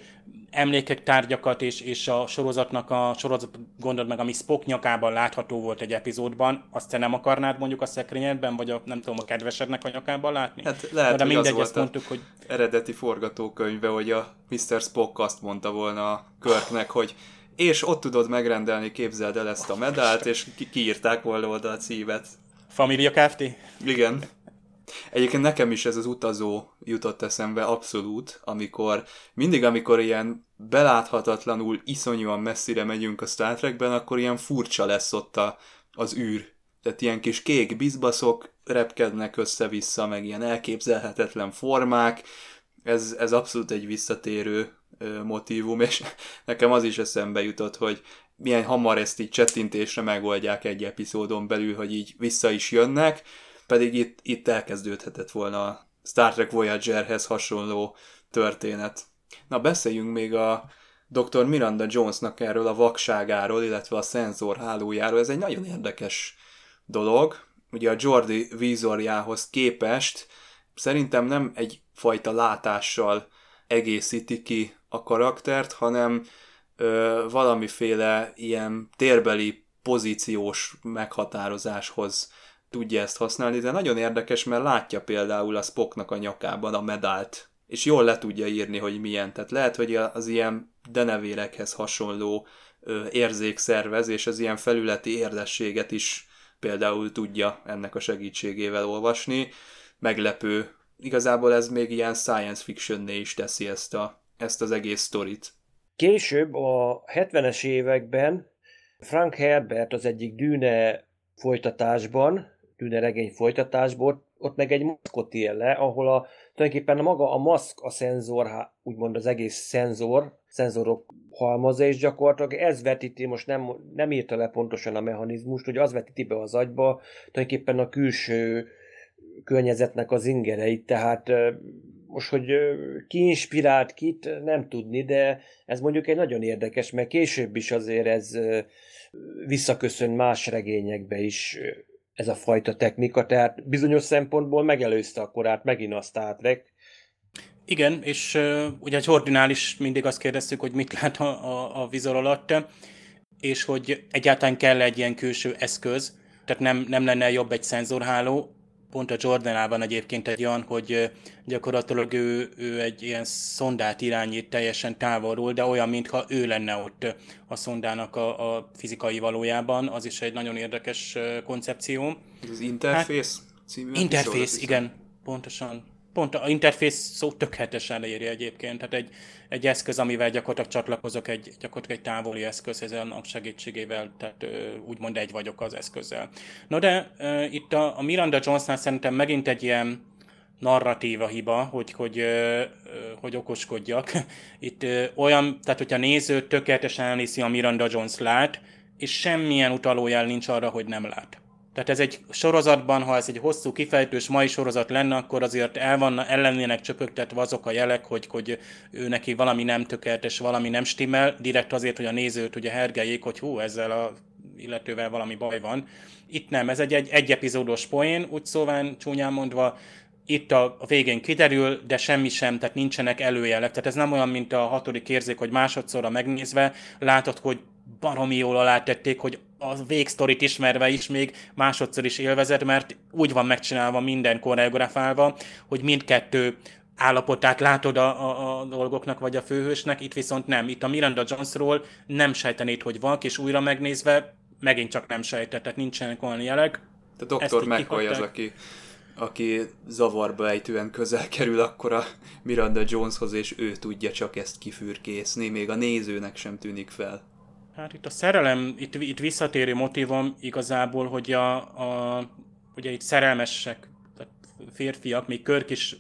[SPEAKER 3] emlékek, tárgyakat, és, és a sorozatnak a sorozat gondold meg, ami Spock nyakában látható volt egy epizódban, azt te nem akarnád mondjuk a szekrényedben, vagy a, nem tudom, a kedvesednek a nyakában látni?
[SPEAKER 1] Hát lehet, de hogy mindegy, az volt mondtuk, hogy... eredeti forgatókönyve, hogy a Mr. Spock azt mondta volna a Körknek, hogy és ott tudod megrendelni, képzeld el ezt a medált, és ki- kiírták volna oda a címet.
[SPEAKER 3] Familia Kft?
[SPEAKER 1] Igen. Egyébként nekem is ez az utazó jutott eszembe abszolút, amikor mindig, amikor ilyen beláthatatlanul, iszonyúan messzire megyünk a Star Trekben, akkor ilyen furcsa lesz ott a, az űr. Tehát ilyen kis kék bizbaszok repkednek össze-vissza, meg ilyen elképzelhetetlen formák. Ez, ez abszolút egy visszatérő motivum, és *laughs* nekem az is eszembe jutott, hogy milyen hamar ezt így csettintésre megoldják egy epizódon belül, hogy így vissza is jönnek, pedig itt, itt elkezdődhetett volna a Star Trek Voyagerhez hasonló történet. Na beszéljünk még a Dr. Miranda Jonesnak erről a vakságáról, illetve a szenzor hálójáról. Ez egy nagyon érdekes dolog. Ugye a Jordi vízorjához képest szerintem nem egyfajta látással egészíti ki a karaktert, hanem ö, valamiféle ilyen térbeli pozíciós meghatározáshoz tudja ezt használni, de nagyon érdekes, mert látja például a Spocknak a nyakában a medált, és jól le tudja írni, hogy milyen. Tehát lehet, hogy az ilyen denevérekhez hasonló ö, érzékszervez, és az ilyen felületi érdességet is például tudja ennek a segítségével olvasni. Meglepő. Igazából ez még ilyen science fictionné is teszi ezt, a, ezt az egész sztorit.
[SPEAKER 2] Később a 70-es években Frank Herbert az egyik Dűne folytatásban, Dűne regény folytatásból, ott meg egy maszkot ír le, ahol a, tulajdonképpen a maga a maszk a szenzor, úgymond az egész szenzor, szenzorok halmaza, és gyakorlatilag ez vetíti, most nem, nem írta le pontosan a mechanizmust, hogy az vetíti be az agyba tulajdonképpen a külső környezetnek az ingereit, tehát most, hogy ki inspirált kit, nem tudni, de ez mondjuk egy nagyon érdekes, mert később is azért ez visszaköszön más regényekbe is ez a fajta technika, tehát bizonyos szempontból megelőzte a korát megint a Star Trek.
[SPEAKER 3] Igen, és ugye Jordinnál is mindig azt kérdeztük, hogy mit lát a, a, a vizor alatt, és hogy egyáltalán kell egy ilyen külső eszköz, tehát nem, nem lenne jobb egy szenzorháló, pont a Jordanában egyébként egy olyan, hogy gyakorlatilag ő, ő egy ilyen szondát irányít teljesen távolról, de olyan, mintha ő lenne ott a szondának a, a fizikai valójában. Az is egy nagyon érdekes koncepció.
[SPEAKER 1] Az Interface hát, című
[SPEAKER 3] Interface, igen, pontosan pont a interfész szó tökéletesen leírja egyébként, tehát egy, egy eszköz, amivel gyakorlatilag csatlakozok egy, gyakorlatilag egy távoli eszköz, annak segítségével, tehát úgymond egy vagyok az eszközzel. No de itt a, a Miranda Jonesnál szerintem megint egy ilyen narratíva hiba, hogy, hogy, hogy okoskodjak. *laughs* Itt olyan, tehát hogyha a néző tökéletesen elnézi, a Miranda Jones lát, és semmilyen utalójel nincs arra, hogy nem lát. Tehát ez egy sorozatban, ha ez egy hosszú, kifejtős mai sorozat lenne, akkor azért el van, ellennének csöpögtetve azok a jelek, hogy, hogy ő neki valami nem tökéletes, valami nem stimmel, direkt azért, hogy a nézőt ugye hergeljék, hogy hú, ezzel a illetővel valami baj van. Itt nem, ez egy, egy, egy epizódos poén, úgy szóván csúnyán mondva, itt a, a végén kiderül, de semmi sem, tehát nincsenek előjelek. Tehát ez nem olyan, mint a hatodik érzék, hogy másodszorra megnézve látod, hogy baromi jól alátették, hogy a végsztorit ismerve is még másodszor is élvezett, mert úgy van megcsinálva minden koreografálva, hogy mindkettő állapotát látod a, a, a dolgoknak, vagy a főhősnek, itt viszont nem. Itt a Miranda Jonesról nem sejtenéd, hogy van, és újra megnézve megint csak nem sejtett, tehát nincsenek olyan jelek.
[SPEAKER 1] A doktor McCoy az, aki, aki zavarba ejtően közel kerül akkor a Miranda Joneshoz, és ő tudja csak ezt kifürkészni, még a nézőnek sem tűnik fel.
[SPEAKER 3] Hát itt a szerelem, itt, itt visszatérő motivom igazából, hogy a, a ugye itt szerelmesek, tehát férfiak, még Körk is,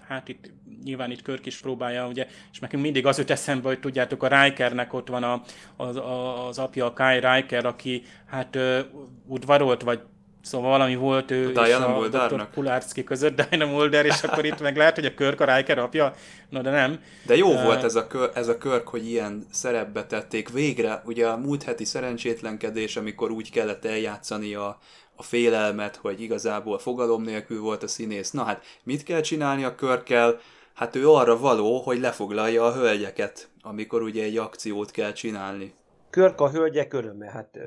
[SPEAKER 3] hát itt nyilván itt Körk is próbálja, ugye, és nekünk mindig az jut eszembe, hogy tudjátok, a Rikernek ott van a, az, az apja, a Kai Riker, aki hát uh, udvarolt, vagy Szóval valami volt ő
[SPEAKER 1] a
[SPEAKER 3] és
[SPEAKER 1] a Dr.
[SPEAKER 3] Kulárszki között, Diana Mulder, és akkor itt meg lehet, hogy a Körk a Riker apja, no de nem.
[SPEAKER 1] De jó uh, volt ez a, kör, ez a Körk, hogy ilyen szerepbe tették végre. Ugye a múlt heti szerencsétlenkedés, amikor úgy kellett eljátszani a, a félelmet, hogy igazából fogalom nélkül volt a színész. Na hát, mit kell csinálni a Körkkel? Hát ő arra való, hogy lefoglalja a hölgyeket, amikor ugye egy akciót kell csinálni.
[SPEAKER 2] Körk a hölgyek öröme, hát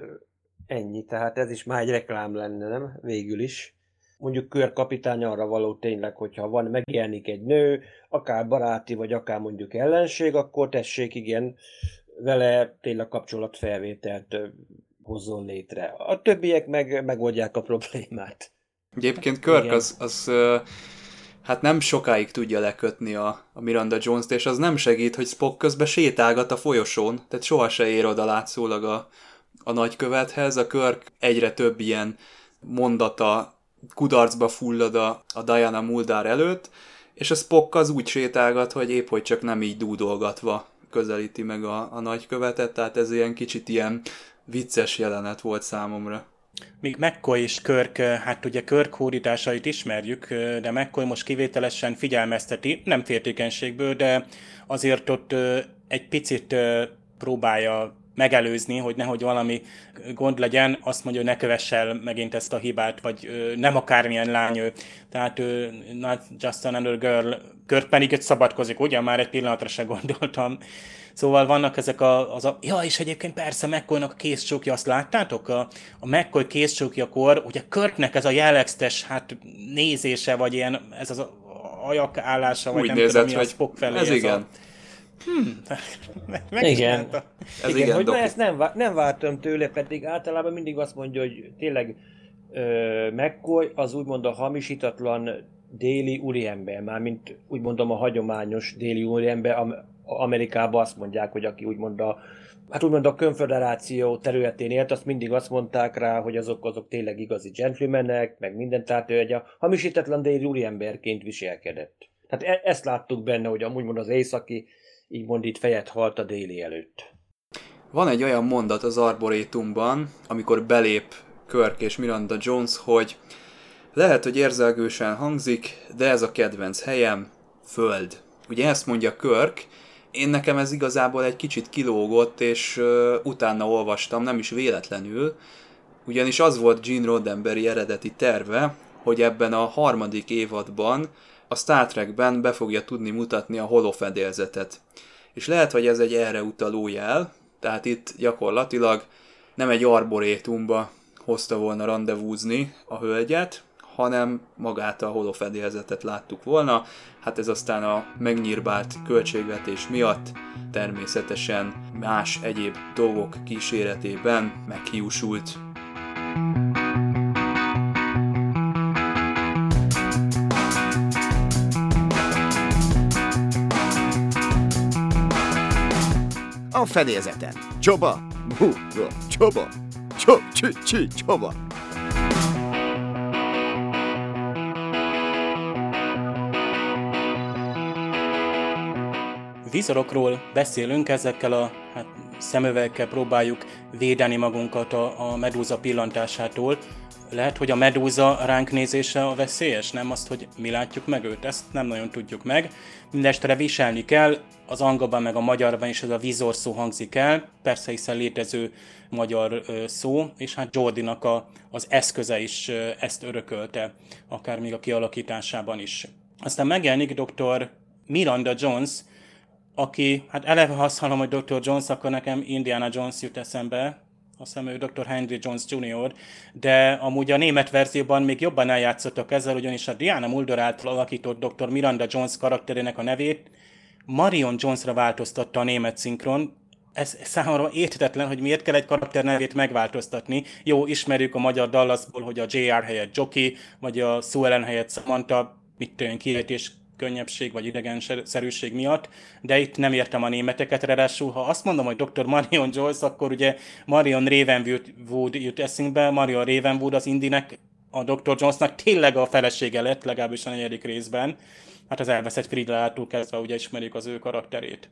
[SPEAKER 2] Ennyi, tehát ez is már egy reklám lenne, nem? Végül is. Mondjuk körkapitány arra való tényleg, hogyha van, megjelenik egy nő, akár baráti, vagy akár mondjuk ellenség, akkor tessék, igen, vele tényleg kapcsolatfelvételt hozzon létre. A többiek meg megoldják a problémát.
[SPEAKER 1] Egyébként Körk az, az hát nem sokáig tudja lekötni a, a Miranda Jones-t, és az nem segít, hogy Spock közben sétálgat a folyosón, tehát soha se ér oda látszólag a, a nagykövethez, a Körk egyre több ilyen mondata kudarcba fullad a, a Diana Muldár előtt, és a Spock az úgy sétálgat, hogy épp hogy csak nem így dúdolgatva közelíti meg a, a nagykövetet, tehát ez ilyen kicsit ilyen vicces jelenet volt számomra.
[SPEAKER 3] Míg McCoy és Körk, hát ugye Körk hódításait ismerjük, de McCoy most kivételesen figyelmezteti, nem féltékenységből, de azért ott egy picit próbálja megelőzni, hogy nehogy valami gond legyen, azt mondja, hogy ne kövess el megint ezt a hibát, vagy ö, nem akármilyen lány ő. Tehát ö, not just another girl. Kört pedig itt szabadkozik, ugye? Már egy pillanatra se gondoltam. Szóval vannak ezek a, az a... Ja, és egyébként persze McCoy-nak a kézcsókja, azt láttátok? A, a McCoy kézcsókjakor, ugye Körtnek ez a jellegzetes hát nézése, vagy ilyen, ez az ajak állása, vagy
[SPEAKER 1] Úgy
[SPEAKER 3] nem
[SPEAKER 1] nézett,
[SPEAKER 3] tudom, mi
[SPEAKER 1] hogy
[SPEAKER 3] a Spock felé.
[SPEAKER 1] ez igen.
[SPEAKER 3] A, Hmm. *laughs*
[SPEAKER 2] igen.
[SPEAKER 1] Ez
[SPEAKER 2] igen,
[SPEAKER 1] igen,
[SPEAKER 2] hogy
[SPEAKER 1] doki.
[SPEAKER 2] ezt nem, vá- nem vártam tőle, pedig általában mindig azt mondja, hogy tényleg ö, McCoy az úgymond a hamisítatlan déli úriember, mármint úgy mondom a hagyományos déli úriember, am- Amerikában azt mondják, hogy aki úgymond a Hát úgymond a konfederáció területén élt, azt mindig azt mondták rá, hogy azok, azok tényleg igazi gentlemanek, meg minden, tehát ő egy a hamisítatlan déli úriemberként viselkedett. Tehát e- ezt láttuk benne, hogy amúgy mond az északi, így mond itt fejet halt a déli előtt.
[SPEAKER 1] Van egy olyan mondat az Arborétumban, amikor belép Kirk és Miranda Jones, hogy lehet, hogy érzelgősen hangzik, de ez a kedvenc helyem, föld. Ugye ezt mondja Kirk, én nekem ez igazából egy kicsit kilógott, és uh, utána olvastam, nem is véletlenül, ugyanis az volt Gene Roddenberry eredeti terve, hogy ebben a harmadik évadban a Star Trekben be fogja tudni mutatni a holofedélzetet. És lehet, hogy ez egy erre utaló jel, tehát itt gyakorlatilag nem egy arborétumba hozta volna rendezvúzni a hölgyet, hanem magát a holofedélzetet láttuk volna. Hát ez aztán a megnyírbált költségvetés miatt természetesen más egyéb dolgok kíséretében meghiúsult.
[SPEAKER 11] A fedélzeten. Csoba! Bú, csoba! Csob, csü, csü, csoba!
[SPEAKER 3] Vizorokról beszélünk, ezekkel a hát, szemüvegekkel próbáljuk védeni magunkat a, a medúza pillantásától. Lehet, hogy a medúza ránk nézése a veszélyes, nem azt, hogy mi látjuk meg őt, ezt nem nagyon tudjuk meg. Mindestre viselni kell, az angolban meg a magyarban is ez a vizor szó hangzik el, persze hiszen létező magyar szó, és hát Jordinak a, az eszköze is ezt örökölte, akár még a kialakításában is. Aztán megjelenik dr. Miranda Jones, aki, hát eleve ha azt hallom, hogy Dr. Jones, akkor nekem Indiana Jones jut eszembe, azt hiszem ő Dr. Henry Jones Jr., de amúgy a német verzióban még jobban eljátszottak ezzel, ugyanis a Diana Mulder által alakított Dr. Miranda Jones karakterének a nevét Marion Jonesra változtatta a német szinkron, ez számomra érthetetlen, hogy miért kell egy karakter nevét megváltoztatni. Jó, ismerjük a magyar Dallasból, hogy a JR helyett Jockey, vagy a Sue Ellen helyett Samantha, mit tudom, kiejtés könnyebbség vagy idegenszerűség miatt, de itt nem értem a németeket, ráadásul ha azt mondom, hogy Dr. Marion Joyce, akkor ugye Marion Ravenwood jut eszünkbe, Marion Ravenwood az Indinek, a Dr. Jonesnak tényleg a felesége lett, legalábbis a negyedik részben. Hát az elveszett Fridlától kezdve ugye ismerjük az ő karakterét.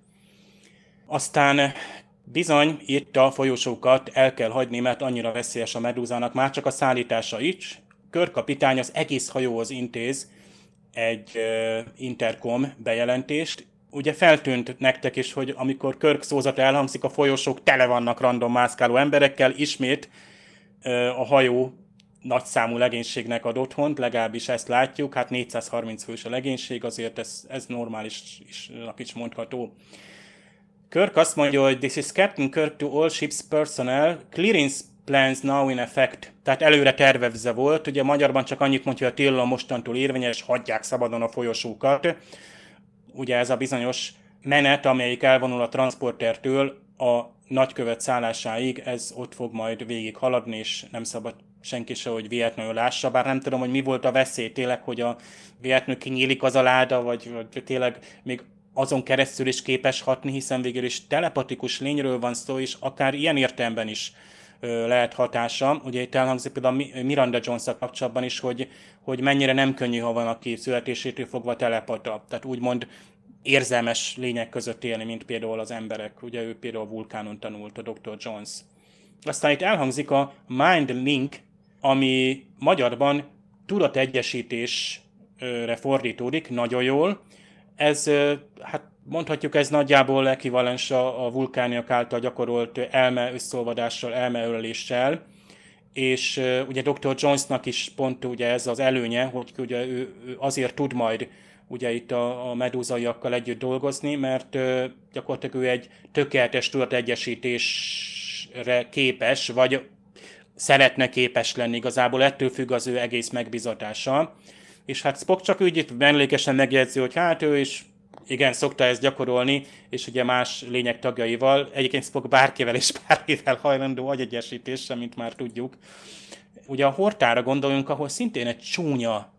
[SPEAKER 3] Aztán bizony itt a folyosókat el kell hagyni, mert annyira veszélyes a medúzának, már csak a szállítása is. Körkapitány az egész hajóhoz intéz, egy intercom bejelentést. Ugye feltűnt nektek is, hogy amikor Körk szózat elhangzik, a folyosók tele vannak random mászkáló emberekkel, ismét a hajó nagyszámú legénységnek ad otthont, legalábbis ezt látjuk, hát 430 fős a legénység, azért ez, ez normális is, mondható. Kirk azt mondja, hogy this is Captain Kirk to all ships personnel, clearance plans now in effect, tehát előre tervezve volt, ugye magyarban csak annyit mondja, hogy a tilalom mostantól érvényes, hagyják szabadon a folyosókat. Ugye ez a bizonyos menet, amelyik elvonul a transportertől a nagykövet szállásáig, ez ott fog majd végig haladni, és nem szabad senki se, hogy véletlenül lássa, bár nem tudom, hogy mi volt a veszély tényleg, hogy a véletlenül kinyílik az a láda, vagy, vagy tényleg még azon keresztül is képes hatni, hiszen végül is telepatikus lényről van szó, és akár ilyen értelemben is lehet hatása. Ugye itt elhangzik például Miranda jones kapcsolatban is, hogy, hogy mennyire nem könnyű, ha van, aki születésétől fogva telepata. Tehát úgymond érzelmes lények között élni, mint például az emberek. Ugye ő például a vulkánon tanult, a Dr. Jones. Aztán itt elhangzik a Mind Link, ami magyarban tudategyesítésre fordítódik nagyon jól. Ez, hát mondhatjuk ez nagyjából ekvivalens a, a vulkániak által gyakorolt elme összolvadással, elmeöleléssel, és uh, ugye Dr. Jonesnak is pont ugye ez az előnye, hogy ugye ő, ő azért tud majd ugye itt a, a medúzaiakkal együtt dolgozni, mert uh, gyakorlatilag ő egy tökéletes tudategyesítésre képes, vagy szeretne képes lenni igazából, ettől függ az ő egész megbizatása. És hát Spock csak úgy itt mellékesen megjegyzi, hogy hát ő is igen, szokta ezt gyakorolni, és ugye más lények tagjaival. Egyébként Spock bárkivel és bárkivel hajlandó agyegyesítésre, mint már tudjuk. ugye a Hortára gondoljunk, ahol szintén egy csúnya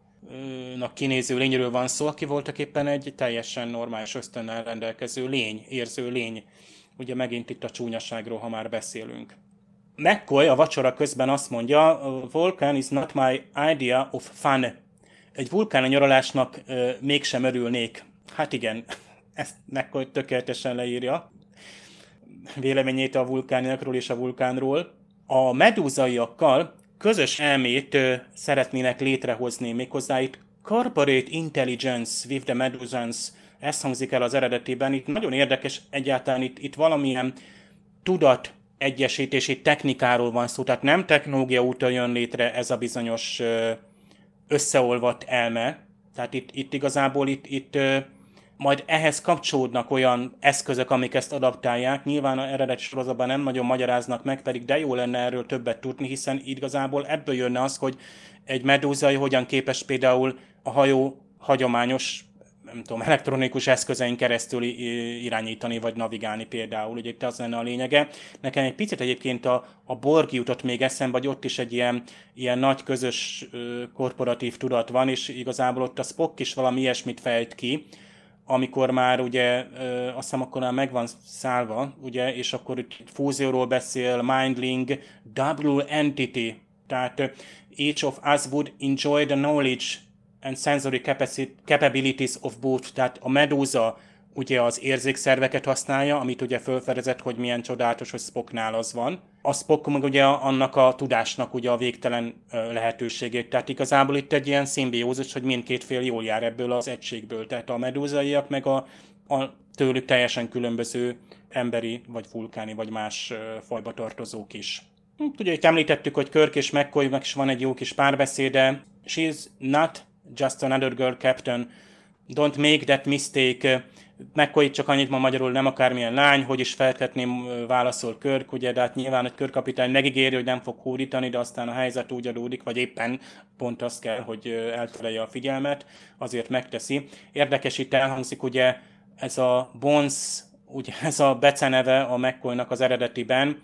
[SPEAKER 3] kinéző lényről van szó, aki voltak éppen egy teljesen normális ösztönnel rendelkező lény, érző lény. Ugye megint itt a csúnyaságról, ha már beszélünk. McCoy a vacsora közben azt mondja, Vulcan is not my idea of fun. Egy vulkán a nyaralásnak ö, mégsem örülnék. Hát igen, *laughs* ezt McCoy tökéletesen leírja véleményét a vulkániakról és a vulkánról. A medúzaiakkal közös elmét szeretnének létrehozni, méghozzá itt Corporate Intelligence with the Medusans, ez hangzik el az eredetiben. Itt nagyon érdekes egyáltalán itt, itt valamilyen tudat egyesítési technikáról van szó, tehát nem technológia úton jön létre ez a bizonyos összeolvadt elme, tehát itt, itt igazából itt, itt majd ehhez kapcsolódnak olyan eszközök, amik ezt adaptálják. Nyilván a eredeti sorozatban nem nagyon magyaráznak meg, pedig de jó lenne erről többet tudni, hiszen igazából ebből jönne az, hogy egy medúzai hogyan képes például a hajó hagyományos nem tudom, elektronikus eszközein keresztül irányítani vagy navigálni például. Ugye itt az lenne a lényege. Nekem egy picit egyébként a, a Borg jutott még eszembe, vagy ott is egy ilyen, ilyen nagy közös korporatív tudat van, és igazából ott a Spock is valami ilyesmit fejt ki, amikor már ugye, azt hiszem akkor már meg van szállva, ugye, és akkor itt fúzióról beszél, mindling, double entity, tehát each of us would enjoy the knowledge and sensory capabilities of both, tehát a medúza ugye az érzékszerveket használja, amit ugye felfedezett, hogy milyen csodálatos, hogy Spocknál az van. A Spock meg ugye annak a tudásnak ugye a végtelen lehetőségét. Tehát igazából itt egy ilyen szimbiózis, hogy mindkét fél jól jár ebből az egységből. Tehát a medúzaiak meg a, a tőlük teljesen különböző emberi, vagy vulkáni, vagy más fajba tartozók is. Hm, ugye itt említettük, hogy Körk és McCoy is van egy jó kis párbeszéde. She's not just another girl captain. Don't make that mistake. McCoy csak annyit ma magyarul nem akármilyen lány, hogy is feltetném, válaszol Körk, ugye, de hát nyilván egy körkapitány megígéri, hogy nem fog hódítani, de aztán a helyzet úgy adódik, vagy éppen pont az kell, hogy elterelje a figyelmet, azért megteszi. Érdekes itt elhangzik ugye ez a Bones, ugye *laughs* ez a beceneve a McCoynak az eredetiben,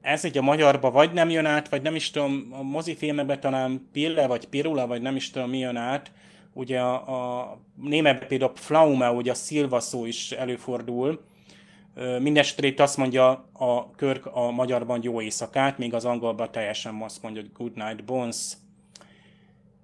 [SPEAKER 3] ez egy a magyarba vagy nem jön át, vagy nem is tudom, a mozifilmekben talán Pille, vagy Pirula, vagy nem is tudom mi jön át, ugye a, a németben például Pflaume, ugye a szilva szó is előfordul, Mindenesetre itt azt mondja a Körk a magyarban jó éjszakát, míg az angolban teljesen azt mondja, hogy good night bones.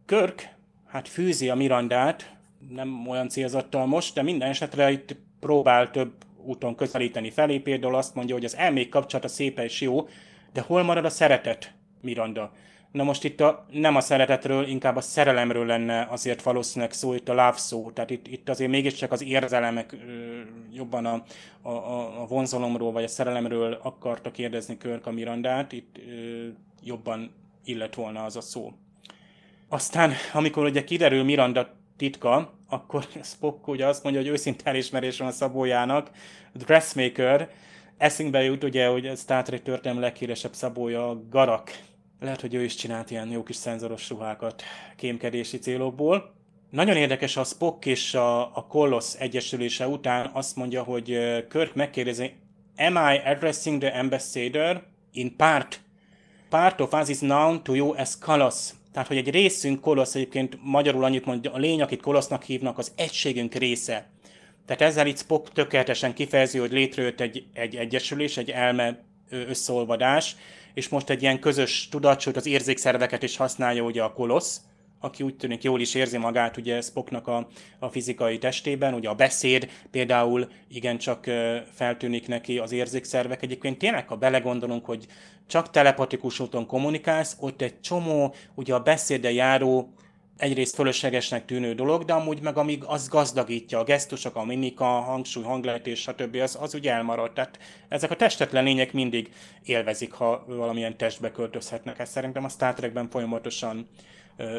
[SPEAKER 3] Körk, hát fűzi a Mirandát, nem olyan célzattal most, de minden esetre itt próbál több úton közelíteni felé, például azt mondja, hogy az elmék kapcsolata szép és jó, de hol marad a szeretet, Miranda? Na most itt a, nem a szeretetről, inkább a szerelemről lenne azért valószínűleg szó, itt a love szó, tehát itt, itt azért mégiscsak az érzelmek ö, jobban a, a, a vonzalomról vagy a szerelemről akarta kérdezni a Mirandát, itt jobban illet volna az a szó. Aztán, amikor ugye kiderül Miranda titka, akkor *laughs* Spock ugye azt mondja, hogy őszinte elismerés van a szabójának, Dressmaker, eszünkbe jut ugye, hogy a Star Trek történelem leghíresebb szabója Garak. Lehet, hogy ő is csinált ilyen jó kis szenzoros ruhákat kémkedési célokból. Nagyon érdekes a Spock és a, a Kolossz egyesülése után azt mondja, hogy Kirk megkérdezi, Am I addressing the ambassador? In part. Part of us is known to you as Kolosz. Tehát, hogy egy részünk Kolosz egyébként magyarul annyit mondja, a lény, akit Kolosznak hívnak, az egységünk része. Tehát ezzel itt Spock tökéletesen kifejezi, hogy létrejött egy, egy egyesülés, egy elme összeolvadás, és most egy ilyen közös tudat, az érzékszerveket is használja ugye a kolosz, aki úgy tűnik jól is érzi magát ugye Spocknak a, a fizikai testében, ugye a beszéd például igencsak feltűnik neki az érzékszervek. Egyébként tényleg, ha belegondolunk, hogy csak telepatikus úton kommunikálsz, ott egy csomó, ugye a beszéddel járó egyrészt fölöslegesnek tűnő dolog, de amúgy meg amíg az gazdagítja, a gesztusok, a mimika, a hangsúly, hanglejtés, stb. Az, az ugye elmarad. Tehát ezek a testetlen lények mindig élvezik, ha valamilyen testbe költözhetnek. Ez szerintem a Star Trekben folyamatosan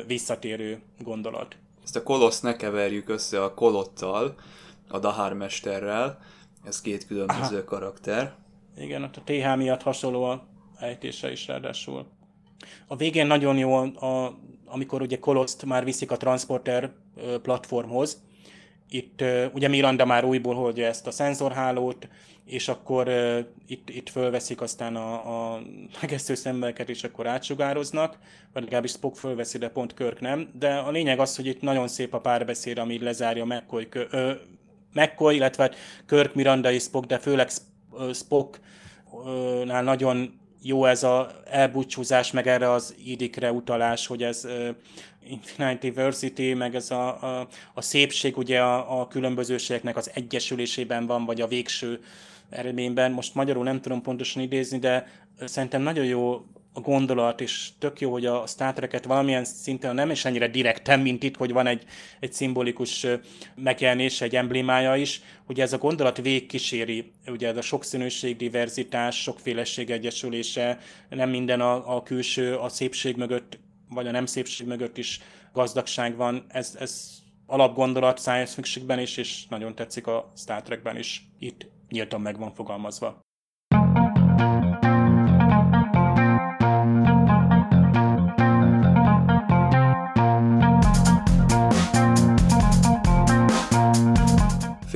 [SPEAKER 3] visszatérő gondolat.
[SPEAKER 1] Ezt a koloszt ne keverjük össze a kolottal, a Dahar mesterrel, ez két különböző Aha. karakter.
[SPEAKER 3] Igen, ott a TH miatt hasonló a ejtése is ráadásul. A végén nagyon jó, a, amikor ugye Koloszt már viszik a transporter platformhoz, itt ugye Miranda már újból hordja ezt a szenzorhálót, és akkor itt, itt fölveszik aztán a, a megesztő szemmelket, és akkor átsugároznak, vagy legalábbis Spock fölveszi, de pont Körk nem. De a lényeg az, hogy itt nagyon szép a párbeszéd, ami lezárja McCoy, ö, McCoy illetve Körk, Miranda és Spock, de főleg Spocknál nagyon jó ez a elbúcsúzás, meg erre az idikre utalás, hogy ez uh, Infinite Diversity, meg ez a, a, a szépség ugye a, a különbözőségeknek az egyesülésében van, vagy a végső eredményben. Most magyarul nem tudom pontosan idézni, de szerintem nagyon jó a gondolat, és tök jó, hogy a Star Trek-et valamilyen szinten nem is ennyire direkten, mint itt, hogy van egy, egy szimbolikus megjelenés, egy emblémája is, ugye ez a gondolat végkíséri, ugye ez a sokszínűség, diverzitás, sokféleség egyesülése, nem minden a, a külső, a szépség mögött, vagy a nem szépség mögött is gazdagság van, ez, ez alapgondolat science fictionben is, és nagyon tetszik a Star Trekben is, itt nyíltan meg van fogalmazva.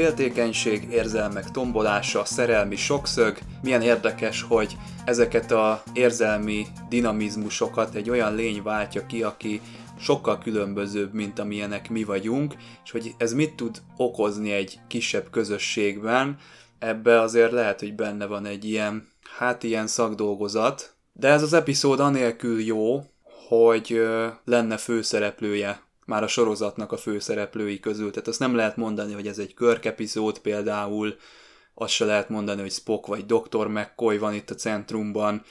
[SPEAKER 1] Féltékenység, érzelmek tombolása, szerelmi sokszög. Milyen érdekes, hogy ezeket a érzelmi dinamizmusokat egy olyan lény váltja ki, aki sokkal különbözőbb, mint amilyenek mi vagyunk, és hogy ez mit tud okozni egy kisebb közösségben, ebbe azért lehet, hogy benne van egy ilyen, hát ilyen szakdolgozat, de ez az epizód anélkül jó, hogy lenne főszereplője már a sorozatnak a főszereplői közül. Tehát azt nem lehet mondani, hogy ez egy Körk epizód például, azt se lehet mondani, hogy Spock vagy Dr. McCoy van itt a centrumban.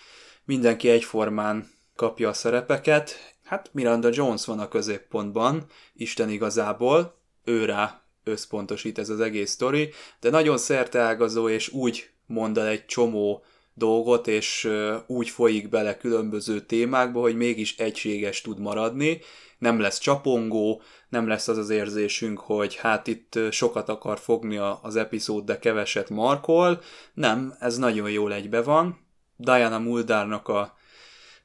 [SPEAKER 1] Mindenki egyformán kapja a szerepeket. Hát Miranda Jones van a középpontban, Isten igazából, őrá összpontosít ez az egész sztori, de nagyon szerteágazó és úgy mond el egy csomó dolgot, és úgy folyik bele különböző témákba, hogy mégis egységes tud maradni, nem lesz csapongó, nem lesz az az érzésünk, hogy hát itt sokat akar fogni az epizód, de keveset markol. Nem, ez nagyon jól egybe van. Diana Muldárnak a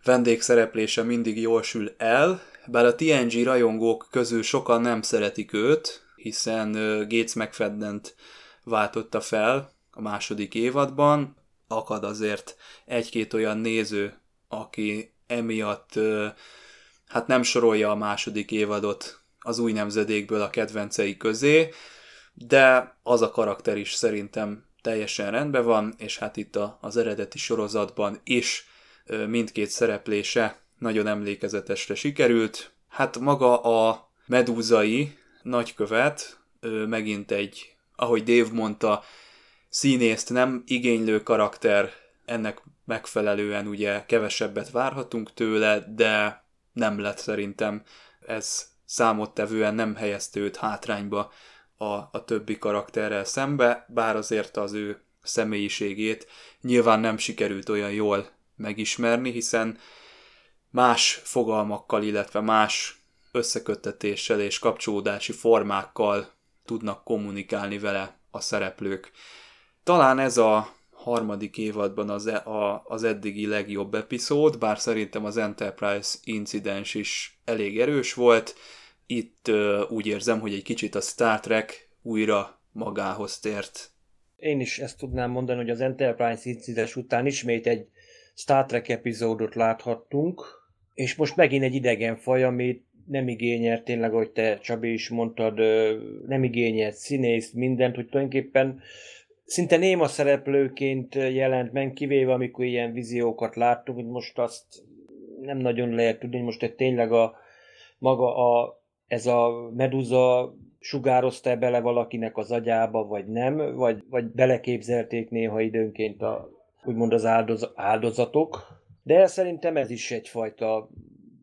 [SPEAKER 1] vendégszereplése mindig jól sül el, bár a TNG rajongók közül sokan nem szeretik őt, hiszen Gates McFadden-t váltotta fel a második évadban. Akad azért egy-két olyan néző, aki emiatt hát nem sorolja a második évadot az új nemzedékből a kedvencei közé, de az a karakter is szerintem teljesen rendben van, és hát itt a, az eredeti sorozatban is mindkét szereplése nagyon emlékezetesre sikerült. Hát maga a medúzai nagykövet megint egy, ahogy Dave mondta, színészt nem igénylő karakter, ennek megfelelően ugye kevesebbet várhatunk tőle, de nem lett szerintem. Ez számottevően nem helyezte őt hátrányba a, a többi karakterrel szembe, bár azért az ő személyiségét nyilván nem sikerült olyan jól megismerni, hiszen más fogalmakkal, illetve más összeköttetéssel és kapcsolódási formákkal tudnak kommunikálni vele a szereplők. Talán ez a harmadik évadban az, e, a, az eddigi legjobb epizód, bár szerintem az Enterprise incidens is elég erős volt. Itt uh, úgy érzem, hogy egy kicsit a Star Trek újra magához tért.
[SPEAKER 2] Én is ezt tudnám mondani, hogy az Enterprise incidens után ismét egy Star Trek epizódot láthattunk, és most megint egy idegen faj, amit nem igényelt, tényleg, ahogy te Csabi is mondtad, nem igényelt színészt, mindent, hogy tulajdonképpen szinte néma szereplőként jelent meg, kivéve amikor ilyen víziókat láttunk, hogy most azt nem nagyon lehet tudni, most egy tényleg a maga a, ez a meduza sugározta bele valakinek az agyába, vagy nem, vagy, vagy beleképzelték néha időnként a, úgymond az áldoz, áldozatok, de szerintem ez is egyfajta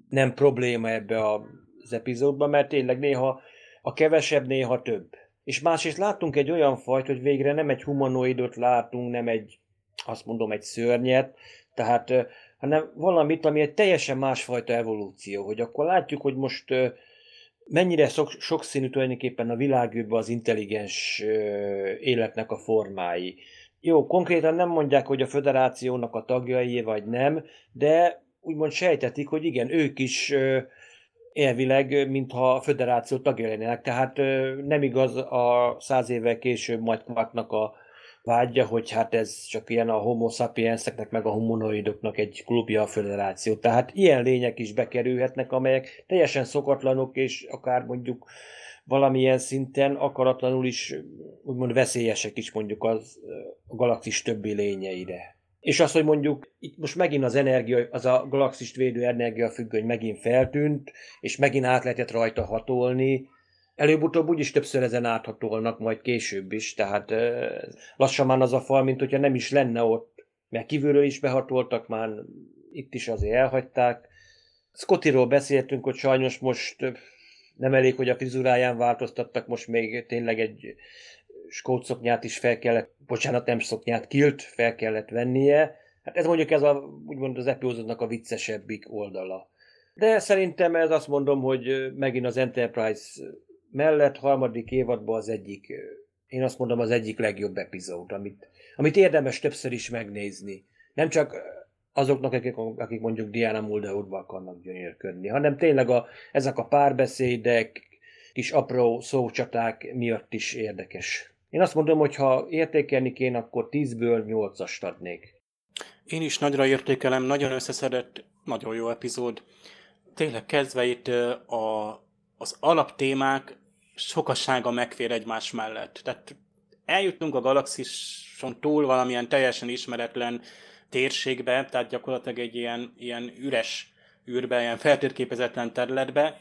[SPEAKER 2] nem probléma ebbe az epizódban, mert tényleg néha a kevesebb, néha több. És másrészt láttunk egy olyan fajt, hogy végre nem egy humanoidot látunk, nem egy, azt mondom, egy szörnyet, tehát, hanem valamit, ami egy teljesen másfajta evolúció, hogy akkor látjuk, hogy most mennyire sok, sokszínű tulajdonképpen a világűrben az intelligens életnek a formái. Jó, konkrétan nem mondják, hogy a föderációnak a tagjai vagy nem, de úgymond sejtetik, hogy igen, ők is elvileg, mintha a föderáció tagja lennének. Tehát nem igaz a száz évvel később majd Quarknak a vágyja, hogy hát ez csak ilyen a homo sapienseknek, meg a humanoidoknak egy klubja a föderáció. Tehát ilyen lények is bekerülhetnek, amelyek teljesen szokatlanok, és akár mondjuk valamilyen szinten akaratlanul is úgymond veszélyesek is mondjuk az, a galaxis többi lényeire. És az, hogy mondjuk itt most megint az energia, az a galaxist védő energiafüggöny megint feltűnt, és megint át lehetett rajta hatolni, Előbb-utóbb úgyis többször ezen áthatolnak, majd később is, tehát lassan már az a fal, mint hogyha nem is lenne ott, mert kívülről is behatoltak, már itt is azért elhagyták. Scottiról beszéltünk, hogy sajnos most nem elég, hogy a frizuráján változtattak, most még tényleg egy skótszoknyát is fel kellett, bocsánat, nem szoknyát, kilt fel kellett vennie. Hát ez mondjuk ez a, úgymond az epizódnak a viccesebbik oldala. De szerintem ez azt mondom, hogy megint az Enterprise mellett harmadik évadban az egyik, én azt mondom, az egyik legjobb epizód, amit, amit érdemes többször is megnézni. Nem csak azoknak, akik, akik mondjuk Diana Muldaurba akarnak gyönyörködni, hanem tényleg a, ezek a párbeszédek, kis apró szócsaták miatt is érdekes. Én azt mondom, hogy ha értékelni kéne, akkor 10-ből 8-ast adnék.
[SPEAKER 3] Én is nagyra értékelem, nagyon összeszedett, nagyon jó epizód. Tényleg kezdve itt a, az alaptémák sokassága megfér egymás mellett. Tehát eljutunk a galaxison túl valamilyen teljesen ismeretlen térségbe, tehát gyakorlatilag egy ilyen, ilyen üres űrbe, ilyen feltérképezetlen területbe,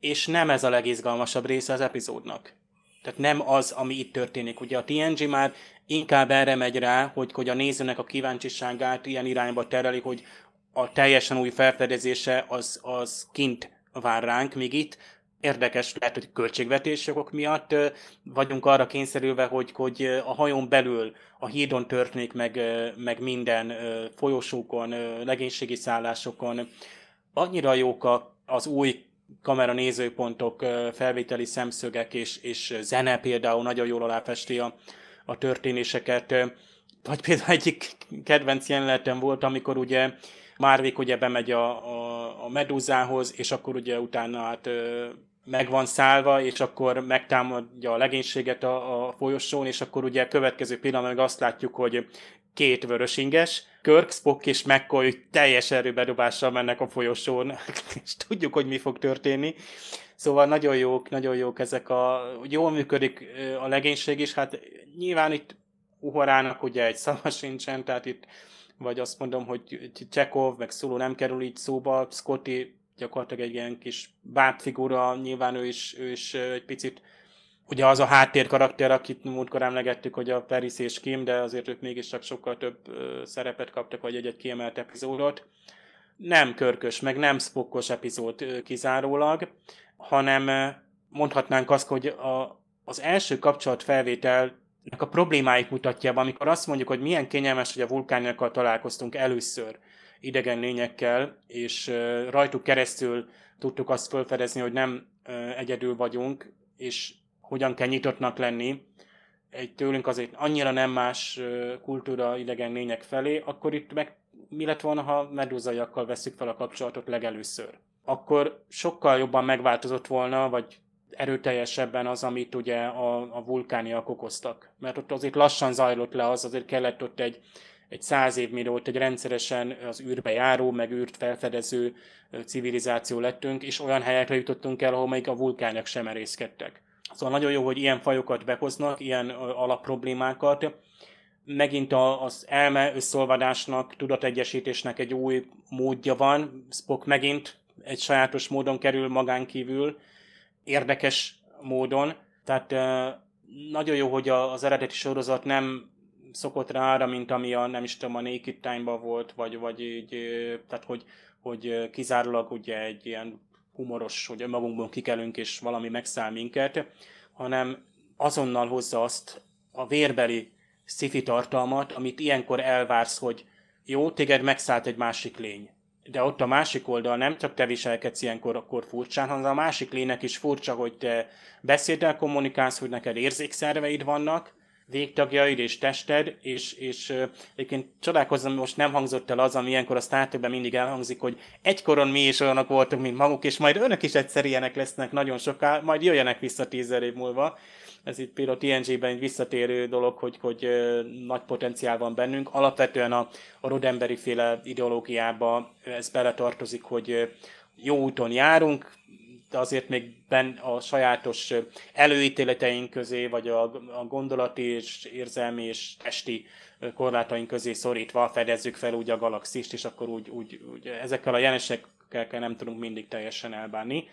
[SPEAKER 3] és nem ez a legizgalmasabb része az epizódnak. Tehát nem az, ami itt történik. Ugye a TNG már inkább erre megy rá, hogy, hogy a nézőnek a kíváncsiságát ilyen irányba tereli, hogy a teljesen új felfedezése az, az kint vár ránk, míg itt érdekes, lehet, hogy költségvetési okok miatt vagyunk arra kényszerülve, hogy, hogy a hajón belül a hídon történik meg, meg minden folyosókon, legénységi szállásokon. Annyira jók az új kamera nézőpontok, felvételi szemszögek és, és zene például nagyon jól aláfesti a, a történéseket. Vagy például egyik kedvenc jelenetem volt, amikor ugye Márvik ugye bemegy a, a, a Medúzához, és akkor ugye utána hát meg van szállva, és akkor megtámadja a legénységet a, a folyosón, és akkor ugye a következő pillanatban meg azt látjuk, hogy két vörösinges, Kirk, Spock és McCoy teljes erőbedobással mennek a folyosón, *laughs* és tudjuk, hogy mi fog történni. Szóval nagyon jók, nagyon jók ezek a... Jól működik a legénység is, hát nyilván itt Uhorának ugye egy szava sincsen, tehát itt vagy azt mondom, hogy Csekov, meg Szuló nem kerül így szóba, Scotty gyakorlatilag egy ilyen kis bábfigura, nyilván ő is, ő is egy picit ugye az a háttér karakter, akit múltkor emlegettük, hogy a Paris és Kim, de azért ők mégiscsak sokkal több szerepet kaptak, vagy egy-egy kiemelt epizódot. Nem körkös, meg nem spokkos epizód kizárólag, hanem mondhatnánk azt, hogy a, az első kapcsolat felvételnek a problémáit mutatja be, amikor azt mondjuk, hogy milyen kényelmes, hogy a vulkániakkal találkoztunk először idegen lényekkel, és rajtuk keresztül tudtuk azt felfedezni, hogy nem egyedül vagyunk, és hogyan kell nyitottnak lenni egy tőlünk azért annyira nem más kultúra idegen lények felé, akkor itt meg mi lett volna, ha medúzaiakkal veszük fel a kapcsolatot legelőször? Akkor sokkal jobban megváltozott volna, vagy erőteljesebben az, amit ugye a, a vulkániak okoztak. Mert ott azért lassan zajlott le az, azért kellett ott egy, egy száz év, mire ott egy rendszeresen az űrbe járó, meg űrt felfedező civilizáció lettünk, és olyan helyekre jutottunk el, ahol még a vulkánok sem merészkedtek. Szóval nagyon jó, hogy ilyen fajokat behoznak, ilyen alapproblémákat. Megint az elme összolvadásnak, tudategyesítésnek egy új módja van. Spock megint egy sajátos módon kerül magán kívül, érdekes módon. Tehát nagyon jó, hogy az eredeti sorozat nem szokott rá arra, mint ami a, nem is tudom, a Naked time volt, vagy, vagy így, tehát hogy, hogy kizárólag ugye egy ilyen humoros, hogy magunkból kikelünk és valami megszáll minket, hanem azonnal hozza azt a vérbeli szifi tartalmat, amit ilyenkor elvársz, hogy jó, téged megszállt egy másik lény. De ott a másik oldal nem csak te viselkedsz ilyenkor akkor furcsán, hanem a másik lénynek is furcsa, hogy te beszéddel kommunikálsz, hogy neked érzékszerveid vannak, végtagjaid és tested, és, és egyébként csodálkozom, most nem hangzott el az, ami ilyenkor a Star mindig elhangzik, hogy egykoron mi is olyanok voltunk, mint maguk, és majd önök is egyszer ilyenek lesznek nagyon soká, majd jöjjenek vissza tízezer év múlva. Ez itt például TNG-ben egy visszatérő dolog, hogy, hogy nagy potenciál van bennünk. Alapvetően a, a Rodemberi féle ideológiába ez beletartozik, hogy jó úton járunk, de azért még ben a sajátos előítéleteink közé, vagy a, a gondolati és érzelmi és testi korlátaink közé szorítva fedezzük fel úgy a galaxist, és akkor úgy, úgy, úgy ezekkel a jelenségekkel nem tudunk mindig teljesen elbánni.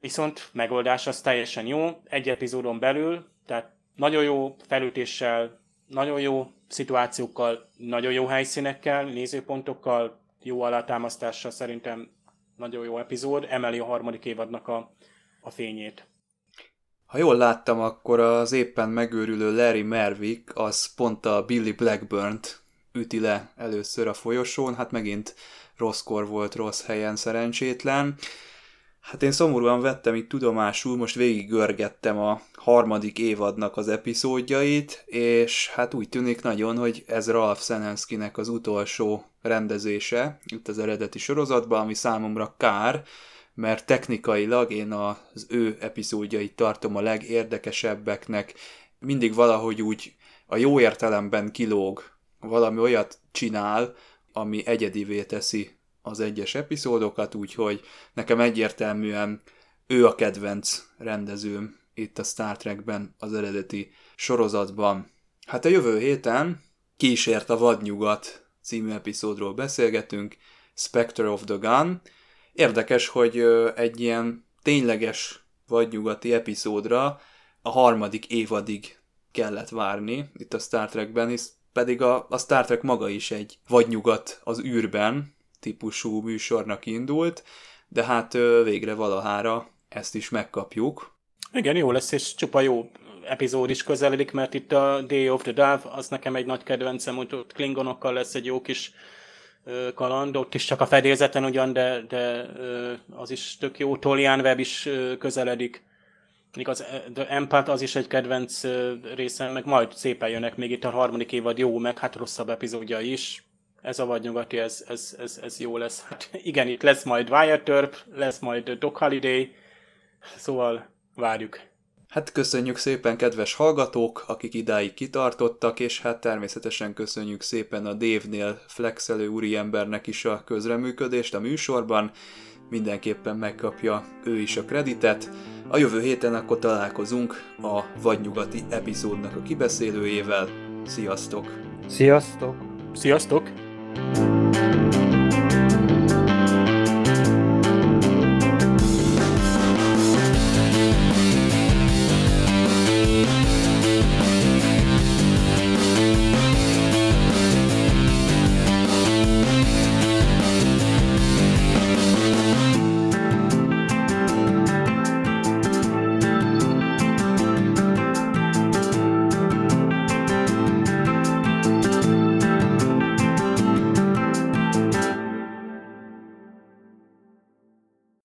[SPEAKER 3] Viszont megoldás az teljesen jó, egy epizódon belül, tehát nagyon jó felütéssel, nagyon jó szituációkkal, nagyon jó helyszínekkel, nézőpontokkal, jó alátámasztással szerintem nagyon jó epizód, emeli a harmadik évadnak a, a fényét.
[SPEAKER 1] Ha jól láttam, akkor az éppen megőrülő Larry Mervick az pont a Billy Blackburn-t üti le először a folyosón, hát megint rosszkor volt, rossz helyen szerencsétlen. Hát én szomorúan vettem itt tudomásul, most végig görgettem a harmadik évadnak az epizódjait, és hát úgy tűnik nagyon, hogy ez Ralph Senenskynek az utolsó rendezése itt az eredeti sorozatban, ami számomra kár, mert technikailag én az ő epizódjait tartom a legérdekesebbeknek, mindig valahogy úgy a jó értelemben kilóg, valami olyat csinál, ami egyedivé teszi az egyes epizódokat, úgyhogy nekem egyértelműen ő a kedvenc rendezőm itt a Star Trekben, az eredeti sorozatban. Hát a jövő héten kísért a vadnyugat című epizódról beszélgetünk, Spectre of the Gun. Érdekes, hogy egy ilyen tényleges vadnyugati epizódra a harmadik évadig kellett várni itt a Star Trekben, hisz pedig a, a Star Trek maga is egy vadnyugat az űrben típusú műsornak indult, de hát végre valahára ezt is megkapjuk.
[SPEAKER 3] Igen, jó lesz, és csupa jó epizód is közeledik, mert itt a Day of the Dove, az nekem egy nagy kedvencem, hogy ott Klingonokkal lesz egy jó kis kaland, ott is csak a fedélzeten ugyan, de, de az is tök jó, Tolian Web is közeledik. Még az The Empath az is egy kedvenc részem, meg majd szépen jönnek még itt a harmadik évad jó, meg hát rosszabb epizódja is. Ez a vadnyugati, ez, ez, ez, ez jó lesz. Hát igen, itt lesz majd Wyatt Earp, lesz majd Doc Holiday, szóval várjuk.
[SPEAKER 1] Hát köszönjük szépen kedves hallgatók, akik idáig kitartottak, és hát természetesen köszönjük szépen a Dévnél flexelő úriembernek is a közreműködést a műsorban. Mindenképpen megkapja ő is a kreditet. A jövő héten akkor találkozunk a vadnyugati epizódnak a kibeszélőjével. Sziasztok!
[SPEAKER 2] Sziasztok!
[SPEAKER 3] Sziasztok! Thank you.